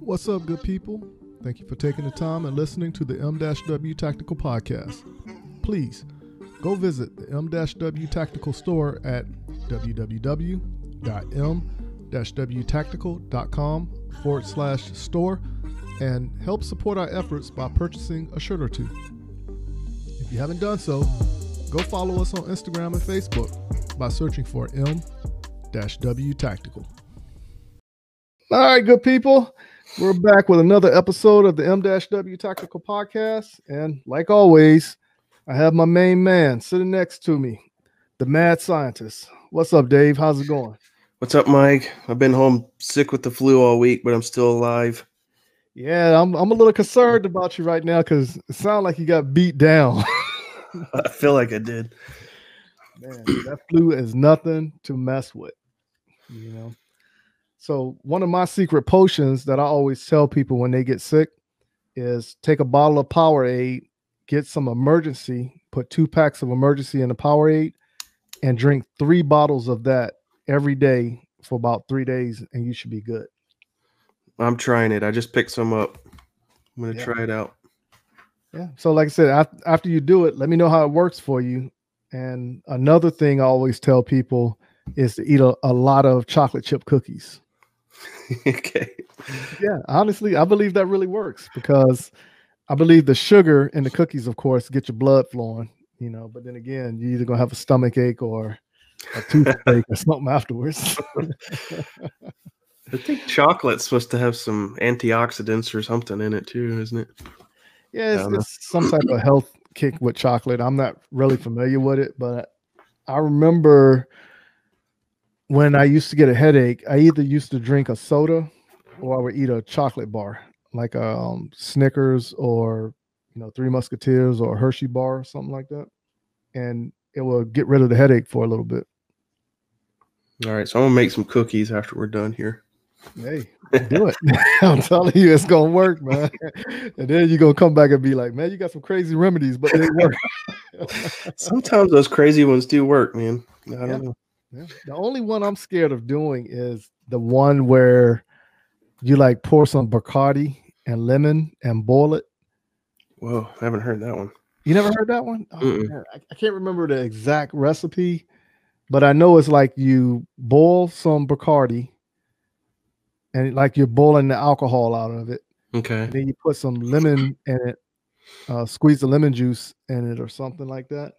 What's up, good people? Thank you for taking the time and listening to the M-W Tactical Podcast. Please go visit the M-W Tactical store at www.m-wtactical.com forward slash store and help support our efforts by purchasing a shirt or two. If you haven't done so, go follow us on Instagram and Facebook by searching for M-W Tactical. All right, good people. We're back with another episode of the M-W Tactical Podcast. And like always, I have my main man sitting next to me, the mad scientist. What's up, Dave? How's it going? What's up, Mike? I've been home sick with the flu all week, but I'm still alive. Yeah, I'm I'm a little concerned about you right now because it sounds like you got beat down. I feel like I did. Man, that flu is nothing to mess with. You know. So one of my secret potions that I always tell people when they get sick is take a bottle of Powerade, get some Emergen-C, put two packs of Emergen-C in the Powerade, and drink three bottles of that every day for about three days, and you should be good. I'm trying it. I just picked some up. I'm gonna Yeah. try it out. Yeah. So, like I said, after you do it, let me know how it works for you. And another thing I always tell people is to eat a, a lot of chocolate chip cookies. okay. Yeah, honestly, I believe that really works because I believe the sugar in the cookies, of course, get your blood flowing, you know. But then again, you're either gonna have a stomach ache or a toothache or something afterwards. I think chocolate's supposed to have some antioxidants or something in it too, isn't it? yeah, it's, it's some type of health kick with chocolate. I'm not really familiar with it, but I remember when I used to get a headache, I either used to drink a soda or I would eat a chocolate bar, like a um, Snickers or you know Three Musketeers or a Hershey bar or something like that, and it will get rid of the headache for a little bit. All right, so I'm gonna make some cookies after we're done here. Hey, do it! I'm telling you, it's gonna work, man. And then you're gonna come back and be like, man, you got some crazy remedies, but they work. Sometimes those crazy ones do work, man. I don't Yeah. know. Yeah. The only one I'm scared of doing is the one where you like pour some Bacardi and lemon and boil it. Whoa, I haven't heard that one. You never heard that one? Oh, man, I, I can't remember the exact recipe, but I know it's like you boil some Bacardi and like you're boiling the alcohol out of it. Okay. And then you put some lemon in it, uh, squeeze the lemon juice in it or something like that.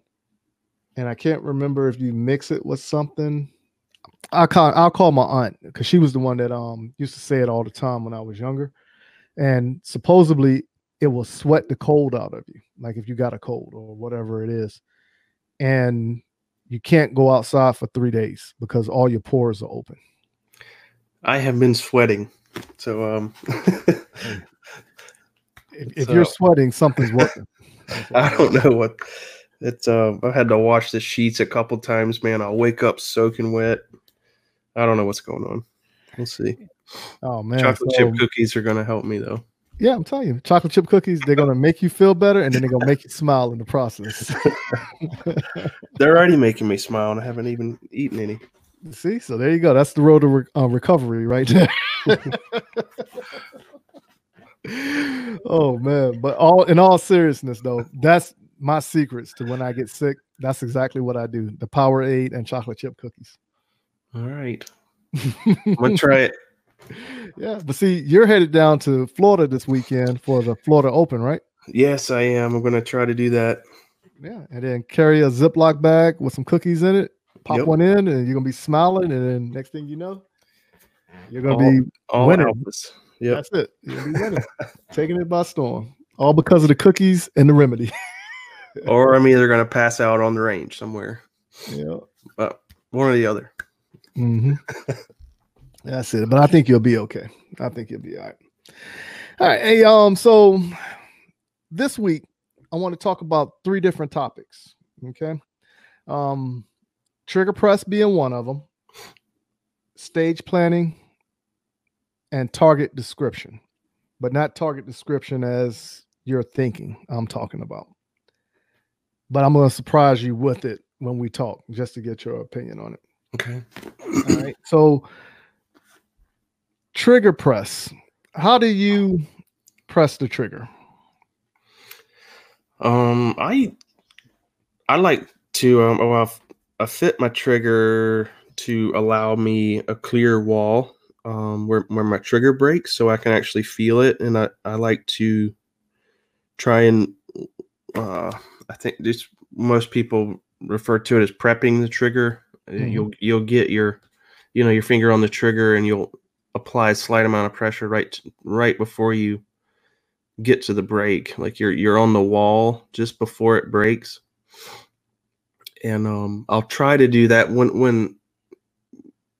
And I can't remember if you mix it with something. I'll call I'll call my aunt because she was the one that um used to say it all the time when I was younger. And supposedly it will sweat the cold out of you, like if you got a cold or whatever it is. And you can't go outside for three days because all your pores are open. I have been sweating. So um If, if you're sweating, something's working. I don't know what it's uh I've had to wash the sheets a couple times, man. I'll wake up soaking wet. I don't know what's going on. We'll see. Oh man, Chocolate so- chip cookies are gonna help me though. Yeah, I'm telling you, chocolate chip cookies, they're gonna make you feel better and then they're gonna make you smile in the process. They're already making me smile and I haven't even eaten any. See, so there you go. That's the road to re- uh, recovery right there. oh man, but all in all seriousness though, that's my secrets to when I get sick. That's exactly what I do: the Powerade and chocolate chip cookies. All right. I'm gonna try it. yeah, but see, you're headed down to Florida this weekend for the Florida Open, right? Yes, I am. I'm gonna try to do that. Yeah, and then carry a Ziploc bag with some cookies in it. Pop Yep. one in, and you're gonna be smiling. And then next thing you know, you're gonna All- be All Winning. Alphas. Yep. that's it. You're gonna be winning, taking it by storm, all because of the cookies and the remedy. Or I'm either gonna pass out on the range somewhere. yeah, But one or the other. hmm that's it. But I think you'll be okay. I think you'll be all right. All right. Hey, um, so this week I want to talk about three different topics. Okay. Um, trigger press being one of them, stage planning, and target description, but not target description as you're thinking I'm talking about. But I'm going to surprise you with it when we talk just to get your opinion on it. Okay. All right. So trigger press. How do you press the trigger? Um, I I like to um, well, I've- I fit my trigger to allow me a clear wall um, where where my trigger breaks, so I can actually feel it, and I I like to try and uh, I think this most people refer to it as prepping the trigger. Uh, Mhm. You'll you'll get your you know your finger on the trigger, and you'll apply a slight amount of pressure right right before you get to the break like you're you're on the wall just before it breaks and um i'll try to do that when when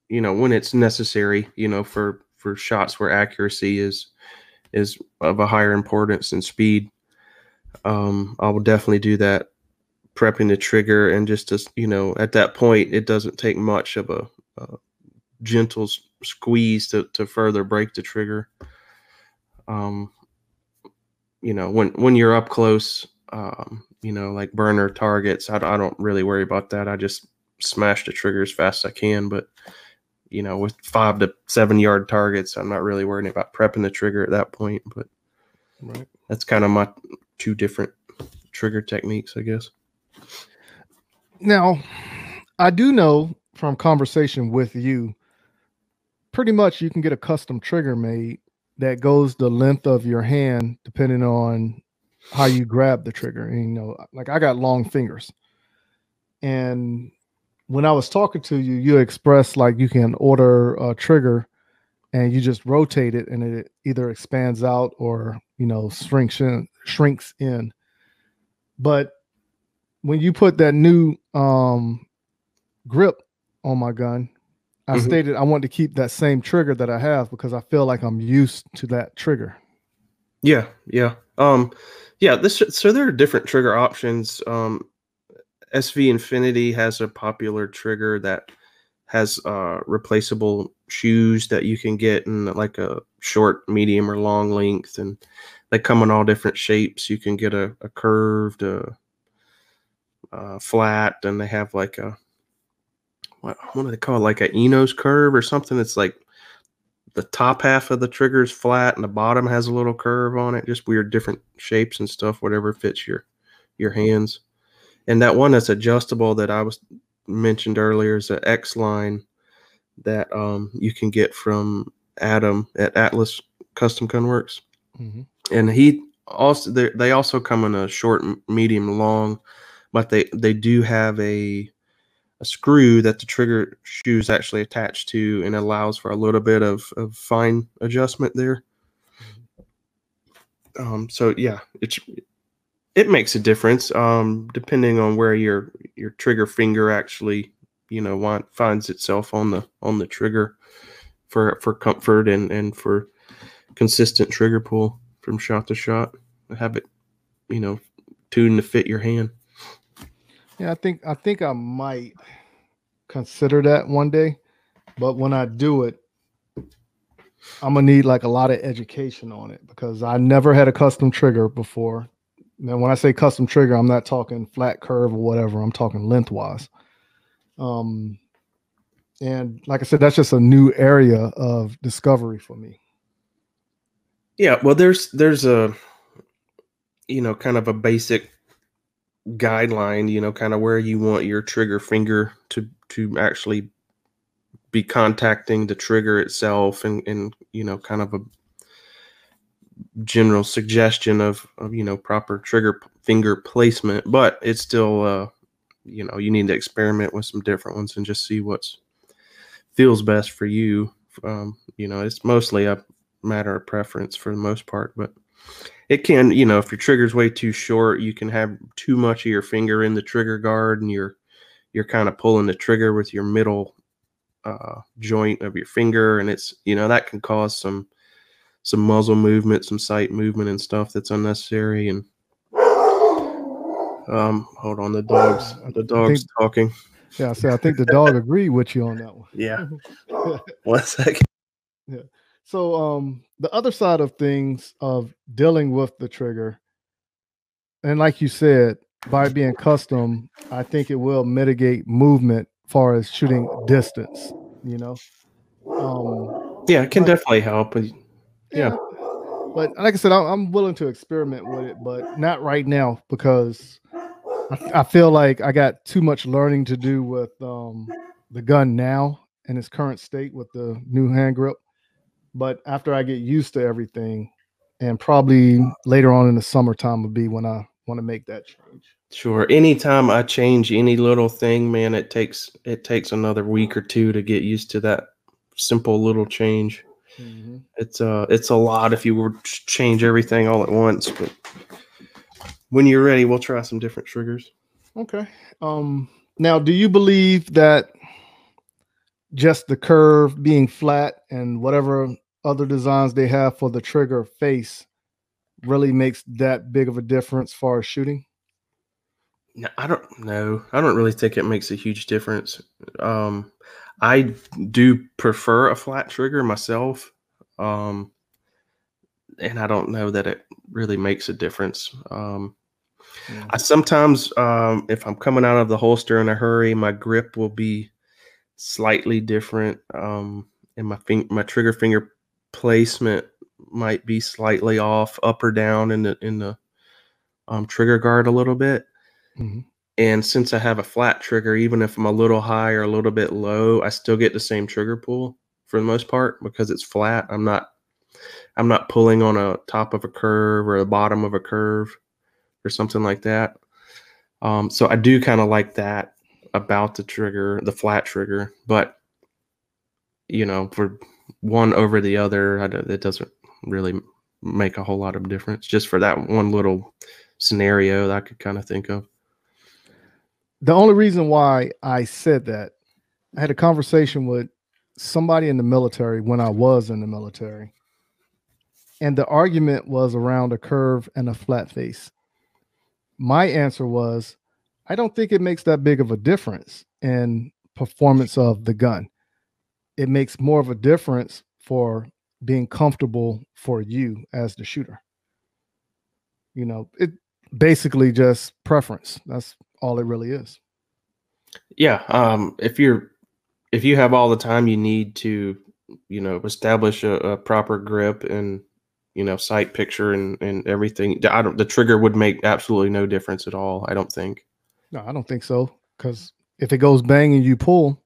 you know when it's necessary you know for for shots where accuracy is is of a higher importance than speed um i will definitely do that prepping the trigger and just as you know at that point it doesn't take much of a, a gentle squeeze to to further break the trigger um you know when when you're up close um you know like burner targets I don't really worry about that i just smash the trigger as fast as i can but you know with five to seven yard targets i'm not really worrying about prepping the trigger at that point but Right. That's kind of my two different trigger techniques i guess Now, I do know from conversation with you, pretty much you can get a custom trigger made that goes the length of your hand, depending on how you grab the trigger. And, you know, like I got long fingers. And when I was talking to you, you expressed like you can order a trigger and you just rotate it and it either expands out or, you know, shrinks in, shrinks in. But when you put that new um grip on my gun, I Mhm. stated I want to keep that same trigger that I have because I feel like I'm used to that trigger. Yeah, yeah. Um yeah, this so there are different trigger options. Um SV Infinity has a popular trigger that has uh replaceable shoes that you can get in like a short, medium or long length and they come in all different shapes. You can get a, a curved a, uh flat and they have like a what what do they call it? Like a Enos curve or something that's like the top half of the trigger is flat and the bottom has a little curve on it just weird different shapes and stuff whatever fits your your hands and that one that's adjustable that i was mentioned earlier is an x line that um, you can get from adam at atlas custom gunworks and he also they they also come in a short medium long but they they do have a a screw that the trigger shoe is actually attached to and allows for a little bit of, of fine adjustment there. Um so yeah it's it makes a difference um depending on where your your trigger finger actually you know want, finds itself on the on the trigger for for comfort and and for consistent trigger pull from shot to shot have it you know tuned to fit your hand Yeah, I think I think I might consider that one day, but when I do it, I'm gonna need like a lot of education on it because I never had a custom trigger before. Now, when I say custom trigger, I'm not talking flat curve or whatever. I'm talking lengthwise. Um, and like I said, that's just a new area of discovery for me. Yeah, well, there's there's a you know kind of a basic guideline, you know, kind of where you want your trigger finger to to actually be contacting the trigger itself, and and you know, kind of a general suggestion of, of you know proper trigger finger placement. But it's still, uh, you know, you need to experiment with some different ones and just see what's feels best for you. Um, you know, it's mostly a matter of preference for the most part, but it can, you know, if your trigger's way too short, you can have too much of your finger in the trigger guard and you're you're kind of pulling the trigger with your middle uh, joint of your finger and it's you know that can cause some some muzzle movement some sight movement and stuff that's unnecessary and um hold on the dogs the dogs think- talking Yeah, I say I think the dog agreed with you on that one. yeah one second Yeah. So um the other side of things of dealing with the trigger, and like you said, by being custom, I think it will mitigate movement far as shooting distance, you know. Um Yeah, it can definitely help. Yeah. But like I said, I'm willing to experiment with it, but not right now because I feel like I got too much learning to do with um, the gun now in its current state with the new hand grip. But after I get used to everything, and probably later on in the summertime would be when I want to make that change. Sure. Anytime I change any little thing, man, it takes it takes another week or two to get used to that simple little change. Mm-hmm. It's uh it's a lot if you were to change everything all at once, but when you're ready, we'll try some different triggers. Okay. Um now do you believe that just the curve being flat and whatever other designs they have for the trigger face really makes that big of a difference far as shooting? No, I don't know. I don't really think it makes a huge difference. Um, I do prefer a flat trigger myself. Um, and I don't know that it really makes a difference. Um, yeah. I sometimes, um, if I'm coming out of the holster in a hurry, my grip will be slightly different. Um, and my fing- my trigger finger placement might be slightly off, up or down in the in the um, trigger guard a little bit. Mm-hmm. And since I have a flat trigger, even if I'm a little high or a little bit low, I still get the same trigger pull for the most part because it's flat. I'm not I'm not pulling on a top of a curve or the bottom of a curve or something like that. Um, so I do kind of like that about the trigger, the flat trigger, but you know, for one over the other, it doesn't really make a whole lot of difference. Just for that one little scenario that I could kind of think of. The only reason why I said that, I had a conversation with somebody in the military when I was in the military. And the argument was around a curve and a flat face. My answer was, I don't think it makes that big of a difference in performance of the gun. It makes more of a difference for being comfortable for you as the shooter. You know, it basically just preference. That's all it really is. Yeah. Um, if you're if you have all the time you need to, you know, establish a, a proper grip and you know sight picture and and everything, I don't. The trigger would make absolutely no difference at all. I don't think. No, I don't think so. Because if it goes bang and you pull,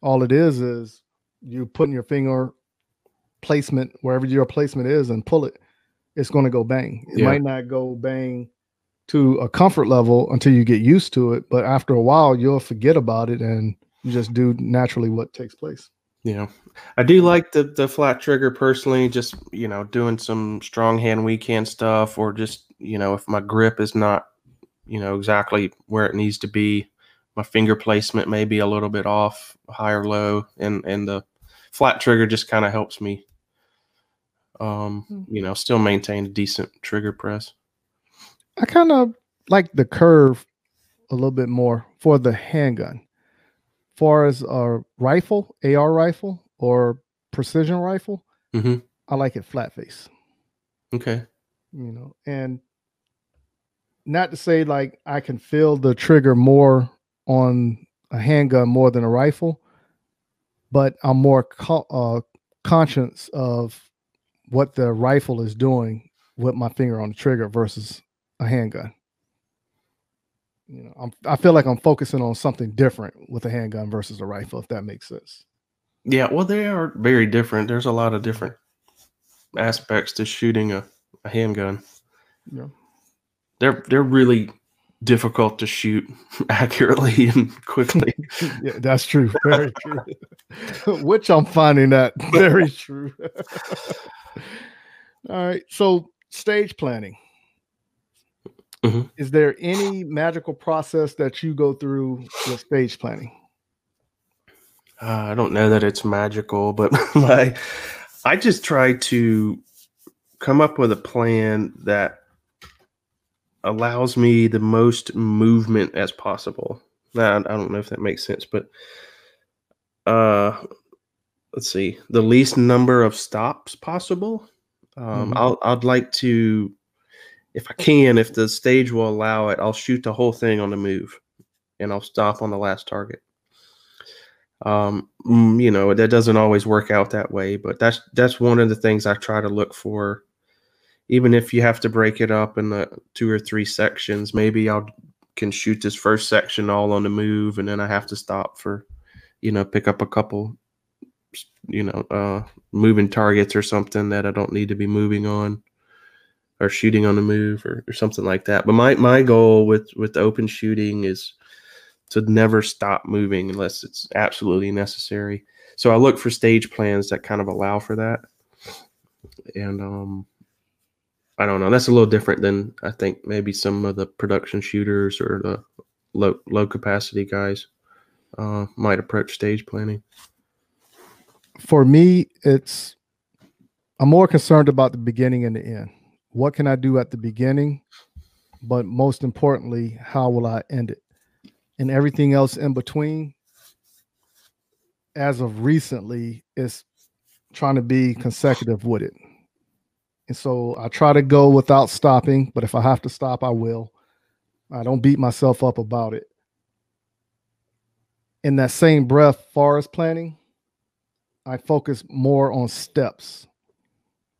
all it is is you putting your finger placement wherever your placement is and pull it, it's going to go bang. It yeah. might not go bang to a comfort level until you get used to it, but after a while you'll forget about it and you just do naturally what takes place. Yeah. I do like the the flat trigger personally, just you know, doing some strong hand, weak hand stuff, or just, you know, if my grip is not, you know, exactly where it needs to be, my finger placement may be a little bit off, high or low, and and the flat trigger just kind of helps me um, hmm. you know, still maintain a decent trigger press. I kind of like the curve a little bit more for the handgun. Far as a rifle, AR rifle, or precision rifle, mm-hmm. I like it flat face. Okay. You know, and not to say like I can feel the trigger more on a handgun more than a rifle, but I'm more co- uh, conscious of what the rifle is doing with my finger on the trigger versus a handgun. You know, I'm, I feel like I'm focusing on something different with a handgun versus a rifle, if that makes sense. Yeah, well, they are very different. There's a lot of different aspects to shooting a, a handgun. Yeah, they're they're really difficult to shoot accurately and quickly. yeah, that's true. Very true. Which I'm finding that very true. All right. So stage planning. Mm-hmm. Is there any magical process that you go through with stage planning? Uh, I don't know that it's magical, but my I just try to come up with a plan that allows me the most movement as possible. Now, I don't know if that makes sense, but uh, let's see, the least number of stops possible. Um, mm-hmm. I'll, I'd like to, if I can, if the stage will allow it, I'll shoot the whole thing on the move, and I'll stop on the last target. Um, mm, you know, that doesn't always work out that way, but that's that's one of the things I try to look for. Even if you have to break it up in the two or three sections, maybe I'll can shoot this first section all on the move, and then I have to stop for, you know, pick up a couple, you know, uh, moving targets or something that I don't need to be moving on, or shooting on the move or, or something like that. But my my goal with with open shooting is to never stop moving unless it's absolutely necessary. So I look for stage plans that kind of allow for that. And um I don't know. That's a little different than I think maybe some of the production shooters or the low low capacity guys uh, might approach stage planning. For me, it's I'm more concerned about the beginning and the end. What can I do at the beginning? But most importantly, how will I end it? And everything else in between, as of recently, is trying to be consecutive with it. And so I try to go without stopping, but if I have to stop, I will. I don't beat myself up about it. In that same breath, forest planning, I focus more on steps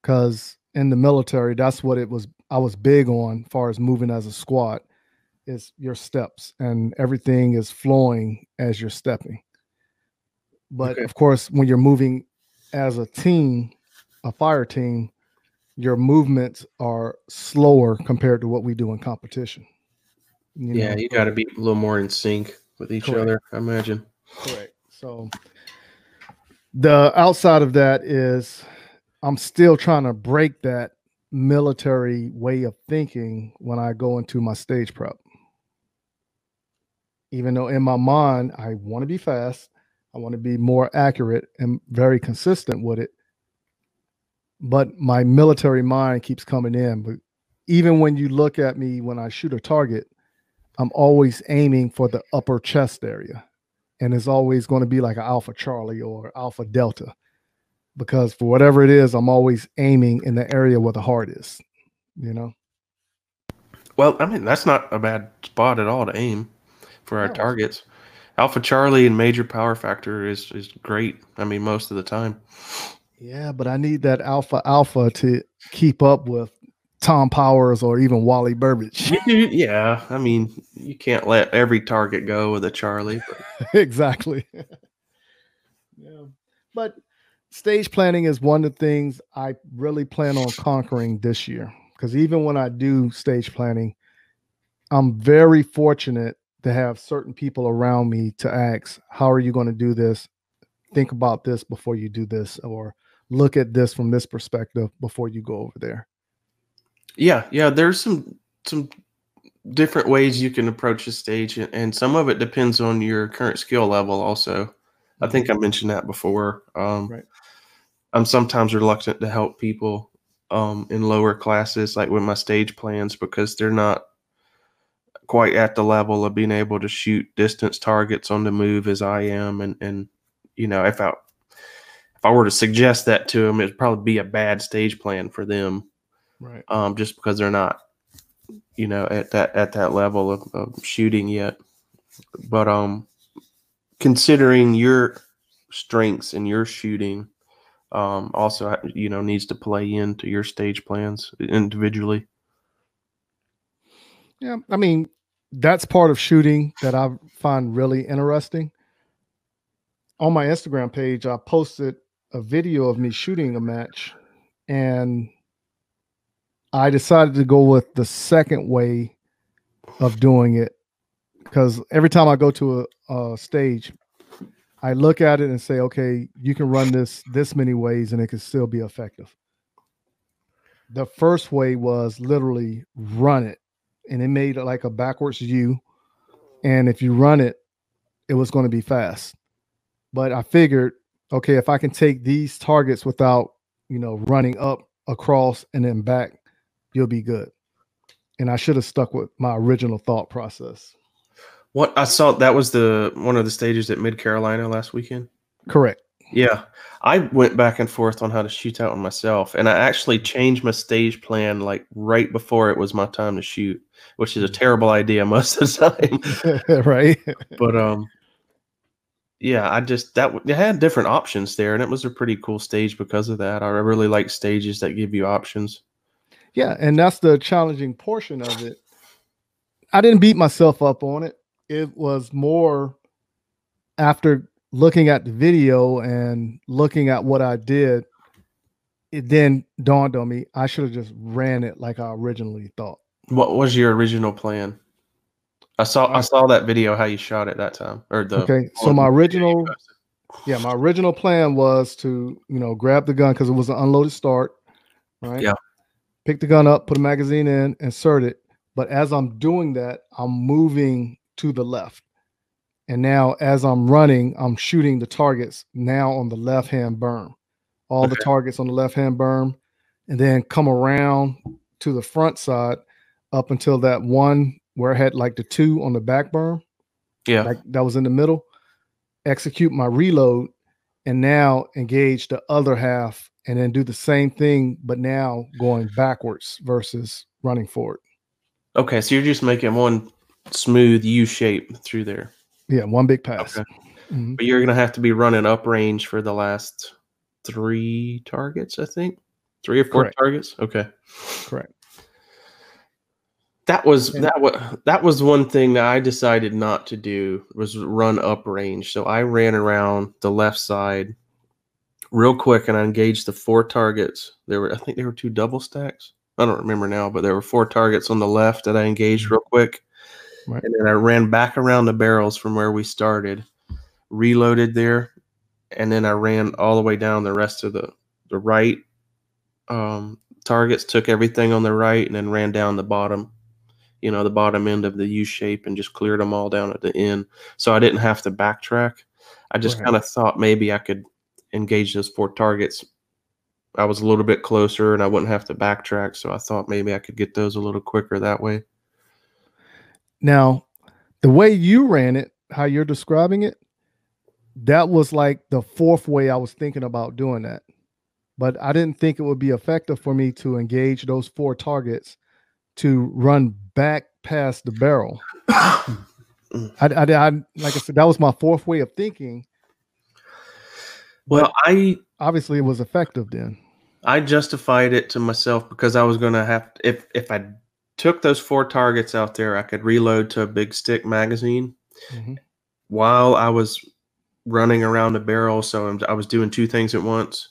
because in the military, that's what it was. I was big on, far as moving as a squad, is your steps, and everything is flowing as you're stepping. But Okay. of course, when you're moving as a team, a fire team, your movements are slower compared to what we do in competition. You yeah, know, you got to be a little more in sync with each Correct. other, I imagine. Correct. So the outside of that is I'm still trying to break that military way of thinking when I go into my stage prep. Even though in my mind I want to be fast, I want to be more accurate and very consistent with it. But my military mind keeps coming in. But even when you look at me when I shoot a target, I'm always aiming for the upper chest area and it's always going to be like an alpha charlie or alpha delta because for whatever it is i'm always aiming in the area where the heart is you know Well, I mean, that's not a bad spot at all to aim for our No. targets. Alpha Charlie and major power factor is is great. I mean, most of the time. yeah but i need that alpha alpha to keep up with tom powers or even wally burbage yeah. I mean, you can't let every target go with a Charlie. Exactly yeah but stage planning is one of the things i really plan on conquering this year because even when i do stage planning i'm very fortunate to have certain people around me to ask how are you going to do this think about this before you do this or look at this from this perspective before you go over there yeah, yeah, there's some some different ways you can approach a stage, and, and some of it depends on your current skill level. Also, I think I mentioned that before. Um, Right. I'm sometimes reluctant to help people um, in lower classes, like with my stage plans, because they're not quite at the level of being able to shoot distance targets on the move as I am. And and you know, if I if I were to suggest that to them, it'd probably be a bad stage plan for them, right um, just because they're not, you know, at that at that level of, of shooting yet. But um, considering your strengths and your shooting, um, also you know needs to play into your stage plans individually. Yeah, I mean, that's part of shooting that I find really interesting. On my Instagram page, I posted a video of me shooting a match, and I decided to go with the second way of doing it because every time I go to a, a stage, I look at it and say, okay, you can run this this many ways and it can still be effective. The first way was literally run it and it made it like a backwards U. And if you run it, it was going to be fast. But I figured, okay, if I can take these targets without, you know, running up across and then back, you'll be good. And I should have stuck with my original thought process. What I saw that was the one of the stages at Mid Carolina last weekend. Correct. Yeah, I went back and forth on how to shoot that one myself, and I actually changed my stage plan like right before it was my time to shoot, which is a terrible idea most of the time. right. but um, yeah, I just that they had different options there, and it was a pretty cool stage because of that. I really like stages that give you options. Yeah, and that's the challenging portion of it. I didn't beat myself up on it. It was more after looking at the video and looking at what I did, it then dawned on me I should have just ran it like I originally thought. What was your original plan? I saw I um, saw that video how you shot it that time, or the Okay, so my the video you original yeah, my original plan was to, you know, grab the gun because it was an unloaded start, right? Yeah. Pick the gun up, put a magazine in, insert it. But as I'm doing that, I'm moving to the left. And now as I'm running, I'm shooting the targets now on the left hand berm. All the targets on the left hand berm, and then come around to the front side up until that one where I had like the two on the back berm Yeah, like that was in the middle, execute my reload, and now engage the other half and then do the same thing, but now going backwards versus running forward. okay. So you're just making one smooth U shape through there, Yeah, one big pass. Okay. Mhm. but you're gonna have to be running up range for the last three targets, I think, three or four Correct. targets. Okay. Correct. That was And- that was that was one thing that I decided not to do was run up range. So I ran around the left side real quick and I engaged the four targets. There were I think there were two double stacks. I don't remember now, but there were four targets on the left that I engaged real quick. Right. And then I ran back around the barrels from where we started, reloaded there, and then I ran all the way down the rest of the the right um, targets, took everything on the right, and then ran down the bottom you know, the bottom end of the U shape and just cleared them all down at the end. So I didn't have to backtrack. I just Right. kind of thought maybe I could engage those four targets. I was a little bit closer and I wouldn't have to backtrack. So I thought maybe I could get those a little quicker that way. Now, the way you ran it, how you're describing it, that was like the fourth way I was thinking about doing that. But I didn't think it would be effective for me to engage those four targets to run back past the barrel. I, I, I like I said, that was my fourth way of thinking. well, I Obviously, it was effective then. I justified it to myself because I was going to have if if I took those four targets out there, I could reload to a big stick magazine Mhm. while I was running around the barrel. So I was doing two things at once.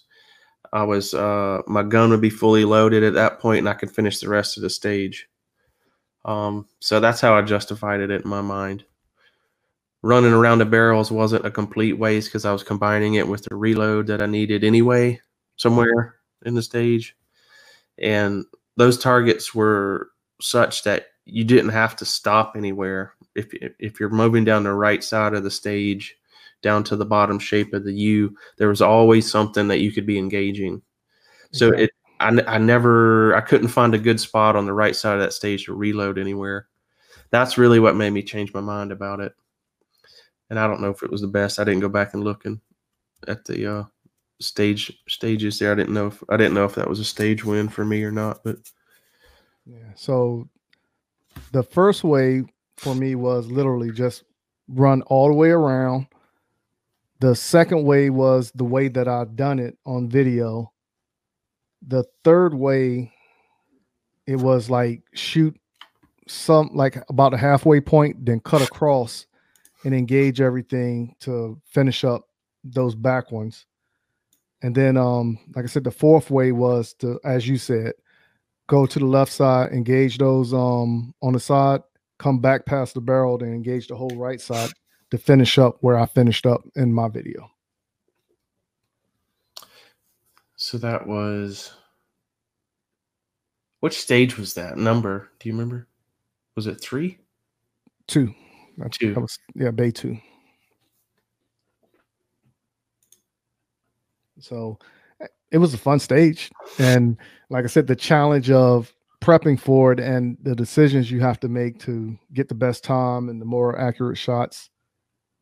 I was uh, my gun would be fully loaded at that point, and I could finish the rest of the stage. Um, so that's how I justified it in my mind. Running around the barrels wasn't a complete waste because I was combining it with the reload that I needed anyway somewhere in the stage, and those targets were such that you didn't have to stop anywhere if if you're moving down the right side of the stage down to the bottom shape of the U, there was always something that you could be engaging. So Exactly. it, I, I never, I couldn't find a good spot on the right side of that stage to reload anywhere. That's really what made me change my mind about it. And I don't know if it was the best. I didn't go back and look in, at the uh, stage stages there. I didn't know if I didn't know if that was a stage win for me or not. But Yeah. So the first way for me was literally just run all the way around. The second way was the way that I've done it on video. The third way, it was like shoot some like about a halfway point, then cut across and engage everything to finish up those back ones. And then um, like I said, the fourth way was to, as you said, go to the left side, engage those um on the side, come back past the barrel, then engage the whole right side to finish up where I finished up in my video. so that was which stage was that number? Do you remember? Was it three? Two. That, Two. Was yeah, bay two. So it was a fun stage. And like I said, the challenge of prepping for it and the decisions you have to make to get the best time and the more accurate shots.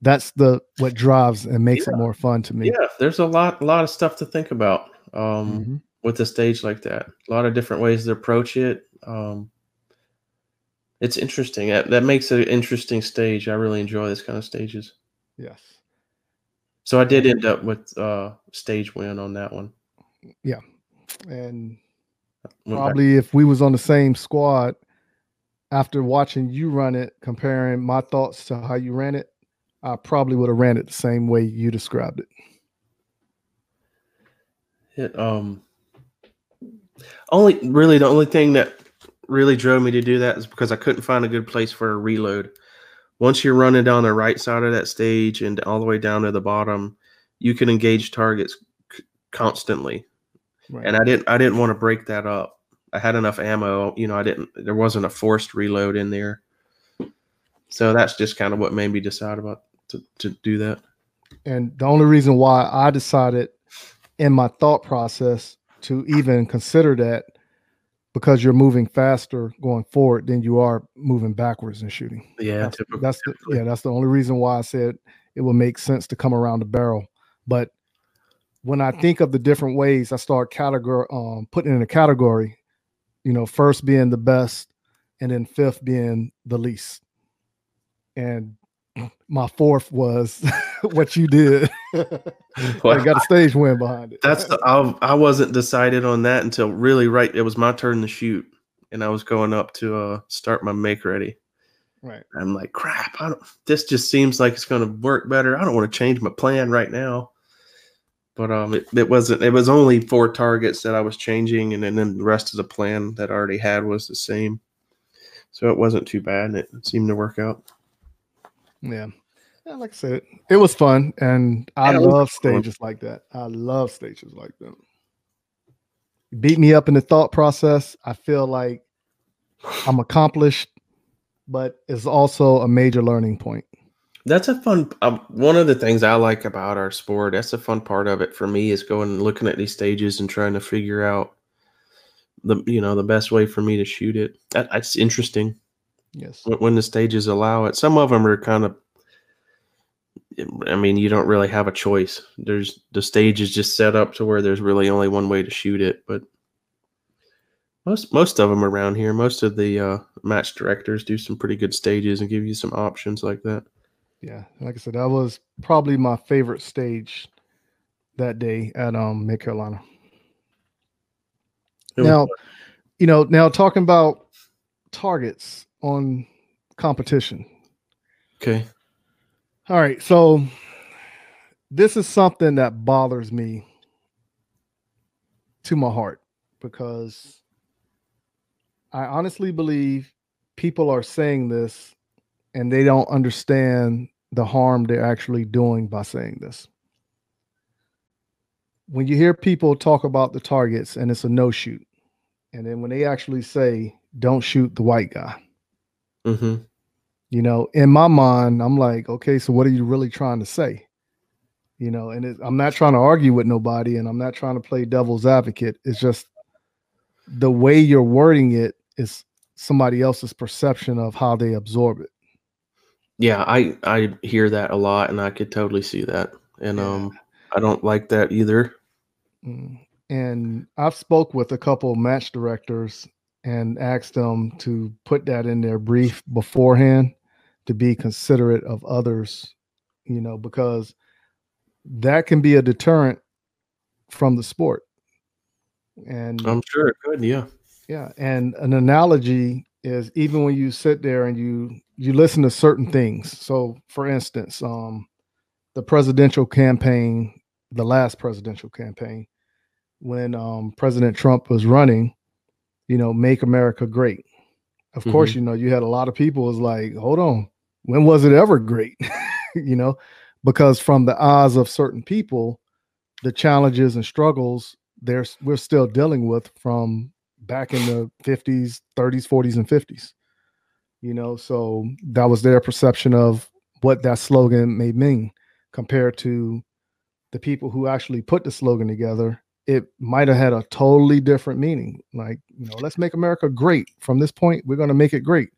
That's the what drives and makes it more fun to me. Yeah, there's a lot, a lot of stuff to think about. Um, Mhm. with a stage like that. A lot of different ways to approach it. Um, it's interesting. That, that makes it an interesting stage. I really enjoy this kind of stages. Yes. So I did end up with uh stage win on that one. Yeah, and probably if we was on the same squad, after watching you run it, comparing my thoughts to how you ran it, I probably would have ran it the same way you described it. It um only really the only thing that really drove me to do that is because I couldn't find a good place for a reload. Once you're running down the right side of that stage and all the way down to the bottom, you can engage targets c- constantly. Right. And I didn't I didn't want to break that up. I had enough ammo, you know, I didn't there wasn't a forced reload in there. So that's just kind of what made me decide about to, to do that. And the only reason why I decided in my thought process to even consider that because you're moving faster going forward than you are moving backwards and shooting. Yeah, That's, that's the, typically. yeah, that's the only reason why I said it would make sense to come around the barrel. But when I think of the different ways, I start category um, putting in a category. You know, first being the best, and then fifth being the least. And my fourth was what you did. I got a stage win behind it. That's the, I, I wasn't decided on that until really right. It was my turn to shoot, and I was going up to uh, start my make ready. right. I'm like, crap. I don't. This just seems like it's going to work better. I don't want to change my plan right now. But um, it, it wasn't. It was only four targets that I was changing, and then, then the rest of the plan that I already had was the same. So it wasn't too bad, and it seemed to work out. Yeah. Yeah, like I said, it was fun, and I Yeah, love fun. stages like that. I love stages like that. Beat me up in the thought process. I feel like I'm accomplished, but it's also a major learning point. That's a fun. Um, one of the things I like about our sport. That's a fun part of it for me is going and looking at these stages and trying to figure out the you know the best way for me to shoot it. That, that's interesting Yes. when, when the stages allow it. Some of them are kind of. I mean, you don't really have a choice. There's the stage is just set up to where there's really only one way to shoot it, but most most of them around here, most of the uh, match directors do some pretty good stages and give you some options like that. Yeah. Like I said, that was probably my favorite stage that day at um Mid Carolina. Now, you know, now talking about targets on competition. Okay. All right, so this is something that bothers me to my heart because I honestly believe people are saying this and they don't understand the harm they're actually doing by saying this. When you hear people talk about the targets and it's a no shoot, and then when they actually say, don't shoot the white guy, Mm-hmm. you know in my mind i'm like okay so what are you really trying to say you know and it, i'm not trying to argue with nobody and i'm not trying to play devil's advocate it's just the way you're wording it is somebody else's perception of how they absorb it Yeah, I I hear that a lot, and I could totally see that, and Yeah. um, I don't like that either. Mm. and i've spoke with a couple match directors and asked them to put that in their brief beforehand to be considerate of others you know because that can be a deterrent from the sport and I'm sure it could. Yeah. yeah and an analogy is even when you sit there and you you listen to certain things. So for instance um the presidential campaign the last presidential campaign when um president trump was running you know make america great. Of course you know you had a lot of people was like hold on when was it ever great? You know because from the eyes of certain people the challenges and struggles there's we're still dealing with from back in the 50s 30s 40s and 50s you know so that was their perception of what that slogan may mean compared to the people who actually put the slogan together. It might have had a totally different meaning. Like you know let's make america great. From this point we're going to make it great.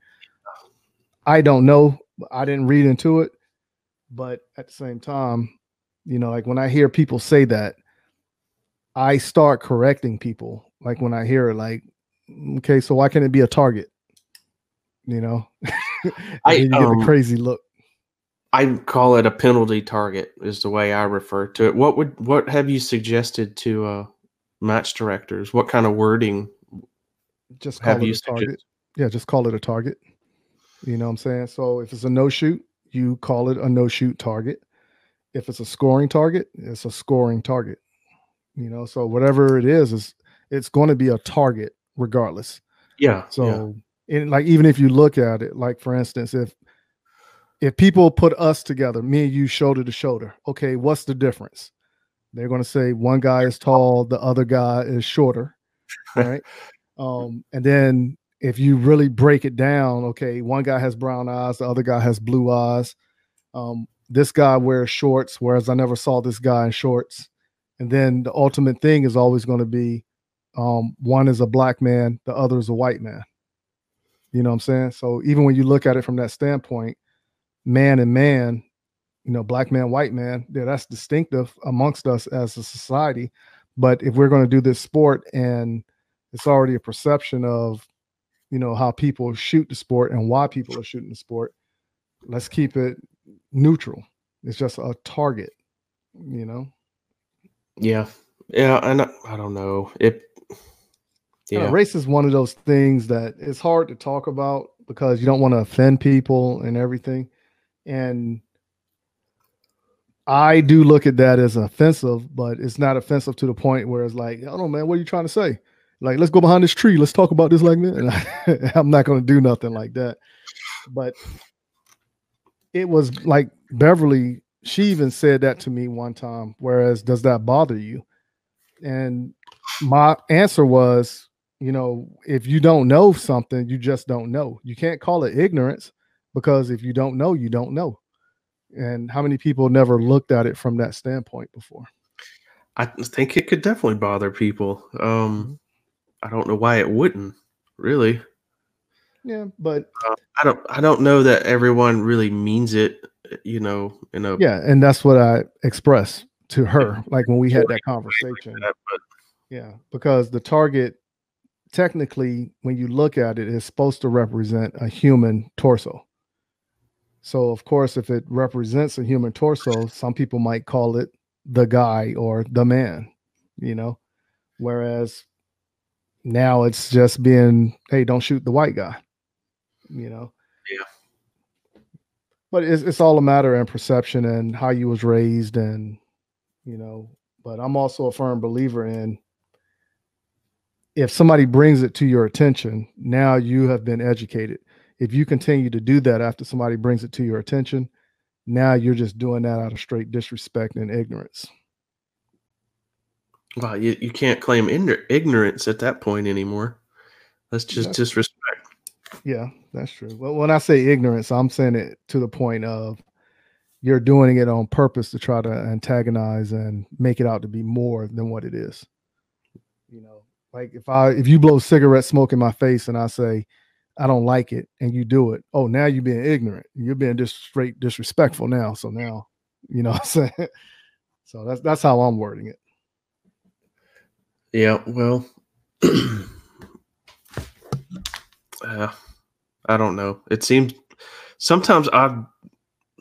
I don't know. I didn't read into it but at the same time you know like when i hear people say that i start correcting people like when i hear it like okay so why can't it be a target you know I, you get um, the crazy look I call it a penalty target is the way I refer to it. What would what have you suggested to uh, match directors? What kind of wording Just call have it you a target. Yeah, just call it a target. You know what I'm saying? So if it's a no shoot, you call it a no shoot target. If it's a scoring target, it's a scoring target. You know, so whatever it is, is it's going to be a target regardless. Yeah. yeah. So, and like even if you look at it, like for instance, if if people put us together, me and you shoulder to shoulder, okay, what's the difference? They're going to say one guy is tall, the other guy is shorter, right? um, and then if you really break it down, okay, one guy has brown eyes, the other guy has blue eyes. Um, this guy wears shorts, whereas I never saw this guy in shorts. And then the ultimate thing is always going to be um, one is a black man, the other is a white man. You know what I'm saying? So even when you look at it from that standpoint, man and man, you know, black man, white man, yeah, that's distinctive amongst us as a society. But if we're going to do this sport and it's already a perception of, you know, how people shoot the sport and why people are shooting the sport, let's keep it neutral. It's just a target, you know? Yeah. Yeah. And I, I don't know. It, Yeah. yeah. race is one of those things that it's hard to talk about because you don't want to offend people and everything. And I do look at that as offensive, but it's not offensive to the point where it's like, I don't know, man, what are you trying to say? Like, let's go behind this tree. Let's talk about this like that. And I, I'm not going to do nothing like that. But it was like Beverly, she even said that to me one time. Whereas, does that bother you? And my answer was, you know, if you don't know something, you just don't know. You can't call it ignorance because if you don't know, you don't know. And how many people never looked at it from that standpoint before? I think it could definitely bother people. Um, I don't know why it wouldn't really. Yeah, but Uh, I don't. I don't know that everyone really means it. You know, in a yeah, and that's what I expressed to her, like when we had that conversation. that, Yeah, because the target, technically, when you look at it, is supposed to represent a human torso. So, of course, if it represents a human torso, some people might call it the guy or the man, you know, whereas now it's just being, hey, don't shoot the white guy, you know. Yeah. But it's, it's all a matter of perception and how you was raised and, you know, but I'm also a firm believer in if somebody brings it to your attention, now you have been educated. If you continue to do that after somebody brings it to your attention, now you're just doing that out of straight disrespect and ignorance. well, you, you can't claim ignorance at that point anymore. That's just That's- disrespect. Yeah, that's true. Well, when I say ignorance, I'm saying it to the point of you're doing it on purpose to try to antagonize and make it out to be more than what it is. You know, like if I if you blow cigarette smoke in my face and I say I don't like it and you do it, oh now you're being ignorant. You're being just straight disrespectful now. So now, you know I'm saying? So that's that's how I'm wording it. Yeah, well, uh, I don't know. It seems sometimes I've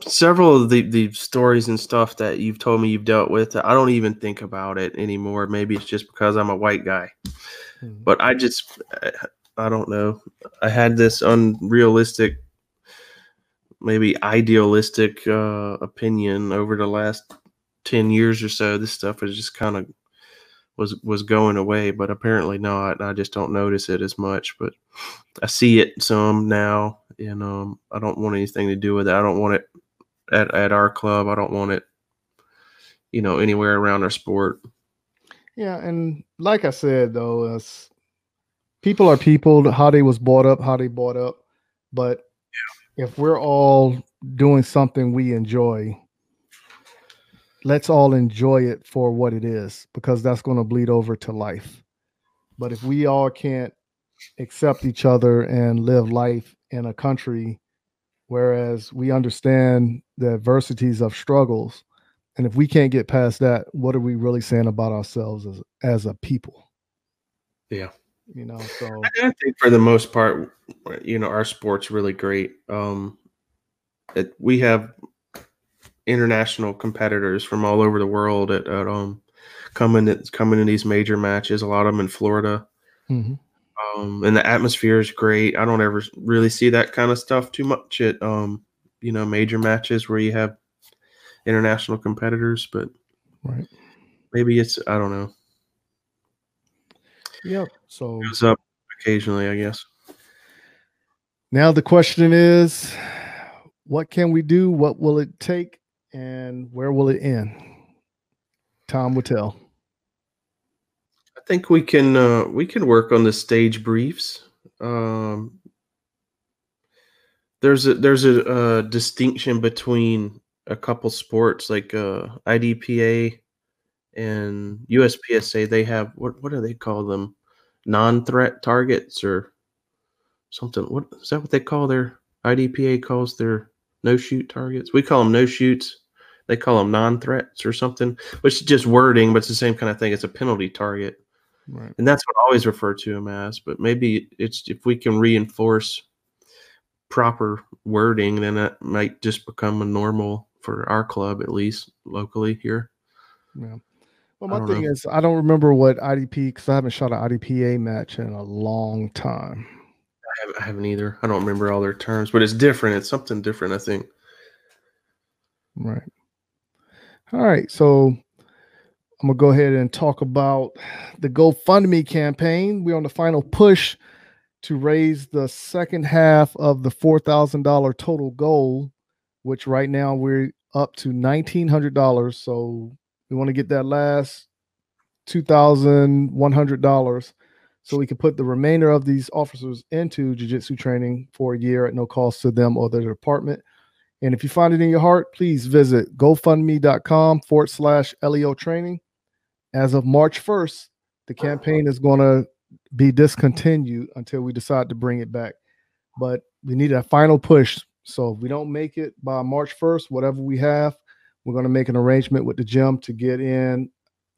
several of the the stories and stuff that you've told me you've dealt with. I don't even think about it anymore. Maybe it's just because I'm a white guy, Mhm. but I just I- don't know. I had this unrealistic, maybe idealistic uh, opinion over the last ten years or so. This stuff is just kind of was was going away, but apparently not. I just don't notice it as much, but I see it some now, and um, I don't want anything to do with it. I don't want it at at our club. I don't want it, you know, anywhere around our sport. Yeah, and like I said though, it's, people are people. How they was brought up, how they brought up. But if we're all doing something we enjoy, let's all enjoy it for what it is, because that's going to bleed over to life. But if we all can't accept each other and live life in a country, whereas we understand the adversities of struggles, and if we can't get past that, what are we really saying about ourselves as as a people? Yeah. You know, so I think for the most part, you know, our sport's really great. Um, it, we have international competitors from all over the world at, at um coming at, coming in these major matches. A lot of them in Florida. Mhm. Um, and the atmosphere is great. I don't ever really see that kind of stuff too much at um, you know, major matches where you have international competitors, but Right. maybe it's I don't know. Yep. So It goes up occasionally, I guess. now the question is what can we do? What will it take? And where will it end? Time will tell. I think we can uh, we can work on the stage briefs. Um, there's a there's a, uh distinction between a couple sports like uh, IDPA and USPSA. They have what what do they call them? Non-threat targets or something. What is that? What they call their IDPA calls their no shoot targets? We call them no shoots. They call them non-threats or something, which is just wording, but it's the same kind of thing. It's a penalty target Right. and that's what I always refer to him as. But maybe it's if we can reinforce proper wording, then that might just become a normal for our club, at least locally here. Yeah. Well, my thing know. is, I don't remember what IDP because I haven't shot an IDPA match in a long time. I haven't, either. I don't remember all their terms, but it's different. It's something different, I think. Right. All right. So I'm gonna go ahead and talk about the GoFundMe campaign. We're on the final push to raise the second half of the four thousand dollar total goal, which right now we're up to nineteen hundred dollars. So we want to get that last two thousand one hundred dollars so we can put the remainder of these officers into jiu-jitsu training for a year at no cost to them or their department. And if you find it in your heart, please visit gofundme.com forward slash LEO training. As of March 1st, the campaign is going to be discontinued until we decide to bring it back. But we need a final push. So if we don't make it by March 1st, whatever we have, we're going to make an arrangement with the gym to get in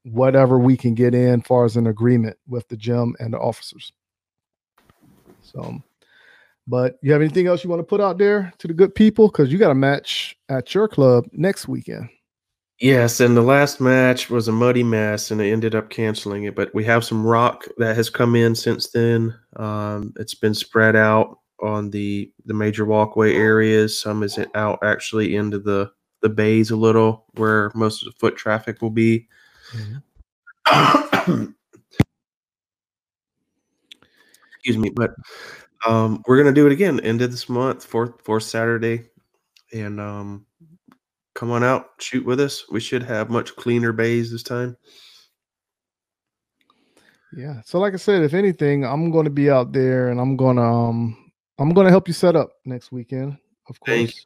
whatever we can get in far as an agreement with the gym and the officers. So, but you have anything else you want to put out there to the good people? Because you got a match at your club next weekend. Yes, and the last match was a muddy mess, and it ended up canceling it. But we have some rock that has come in since then. Um, it's been spread out on the the major walkway areas. Some is out actually into the the bays a little, where most of the foot traffic will be. Excuse me, but um, we're gonna do it again end of this month, fourth fourth Saturday, and um, come on out, shoot with us. We should have much cleaner bays this time. Yeah. So, like I said, if anything, I'm going to be out there and I'm going to um I'm going to help you set up next weekend. Of course.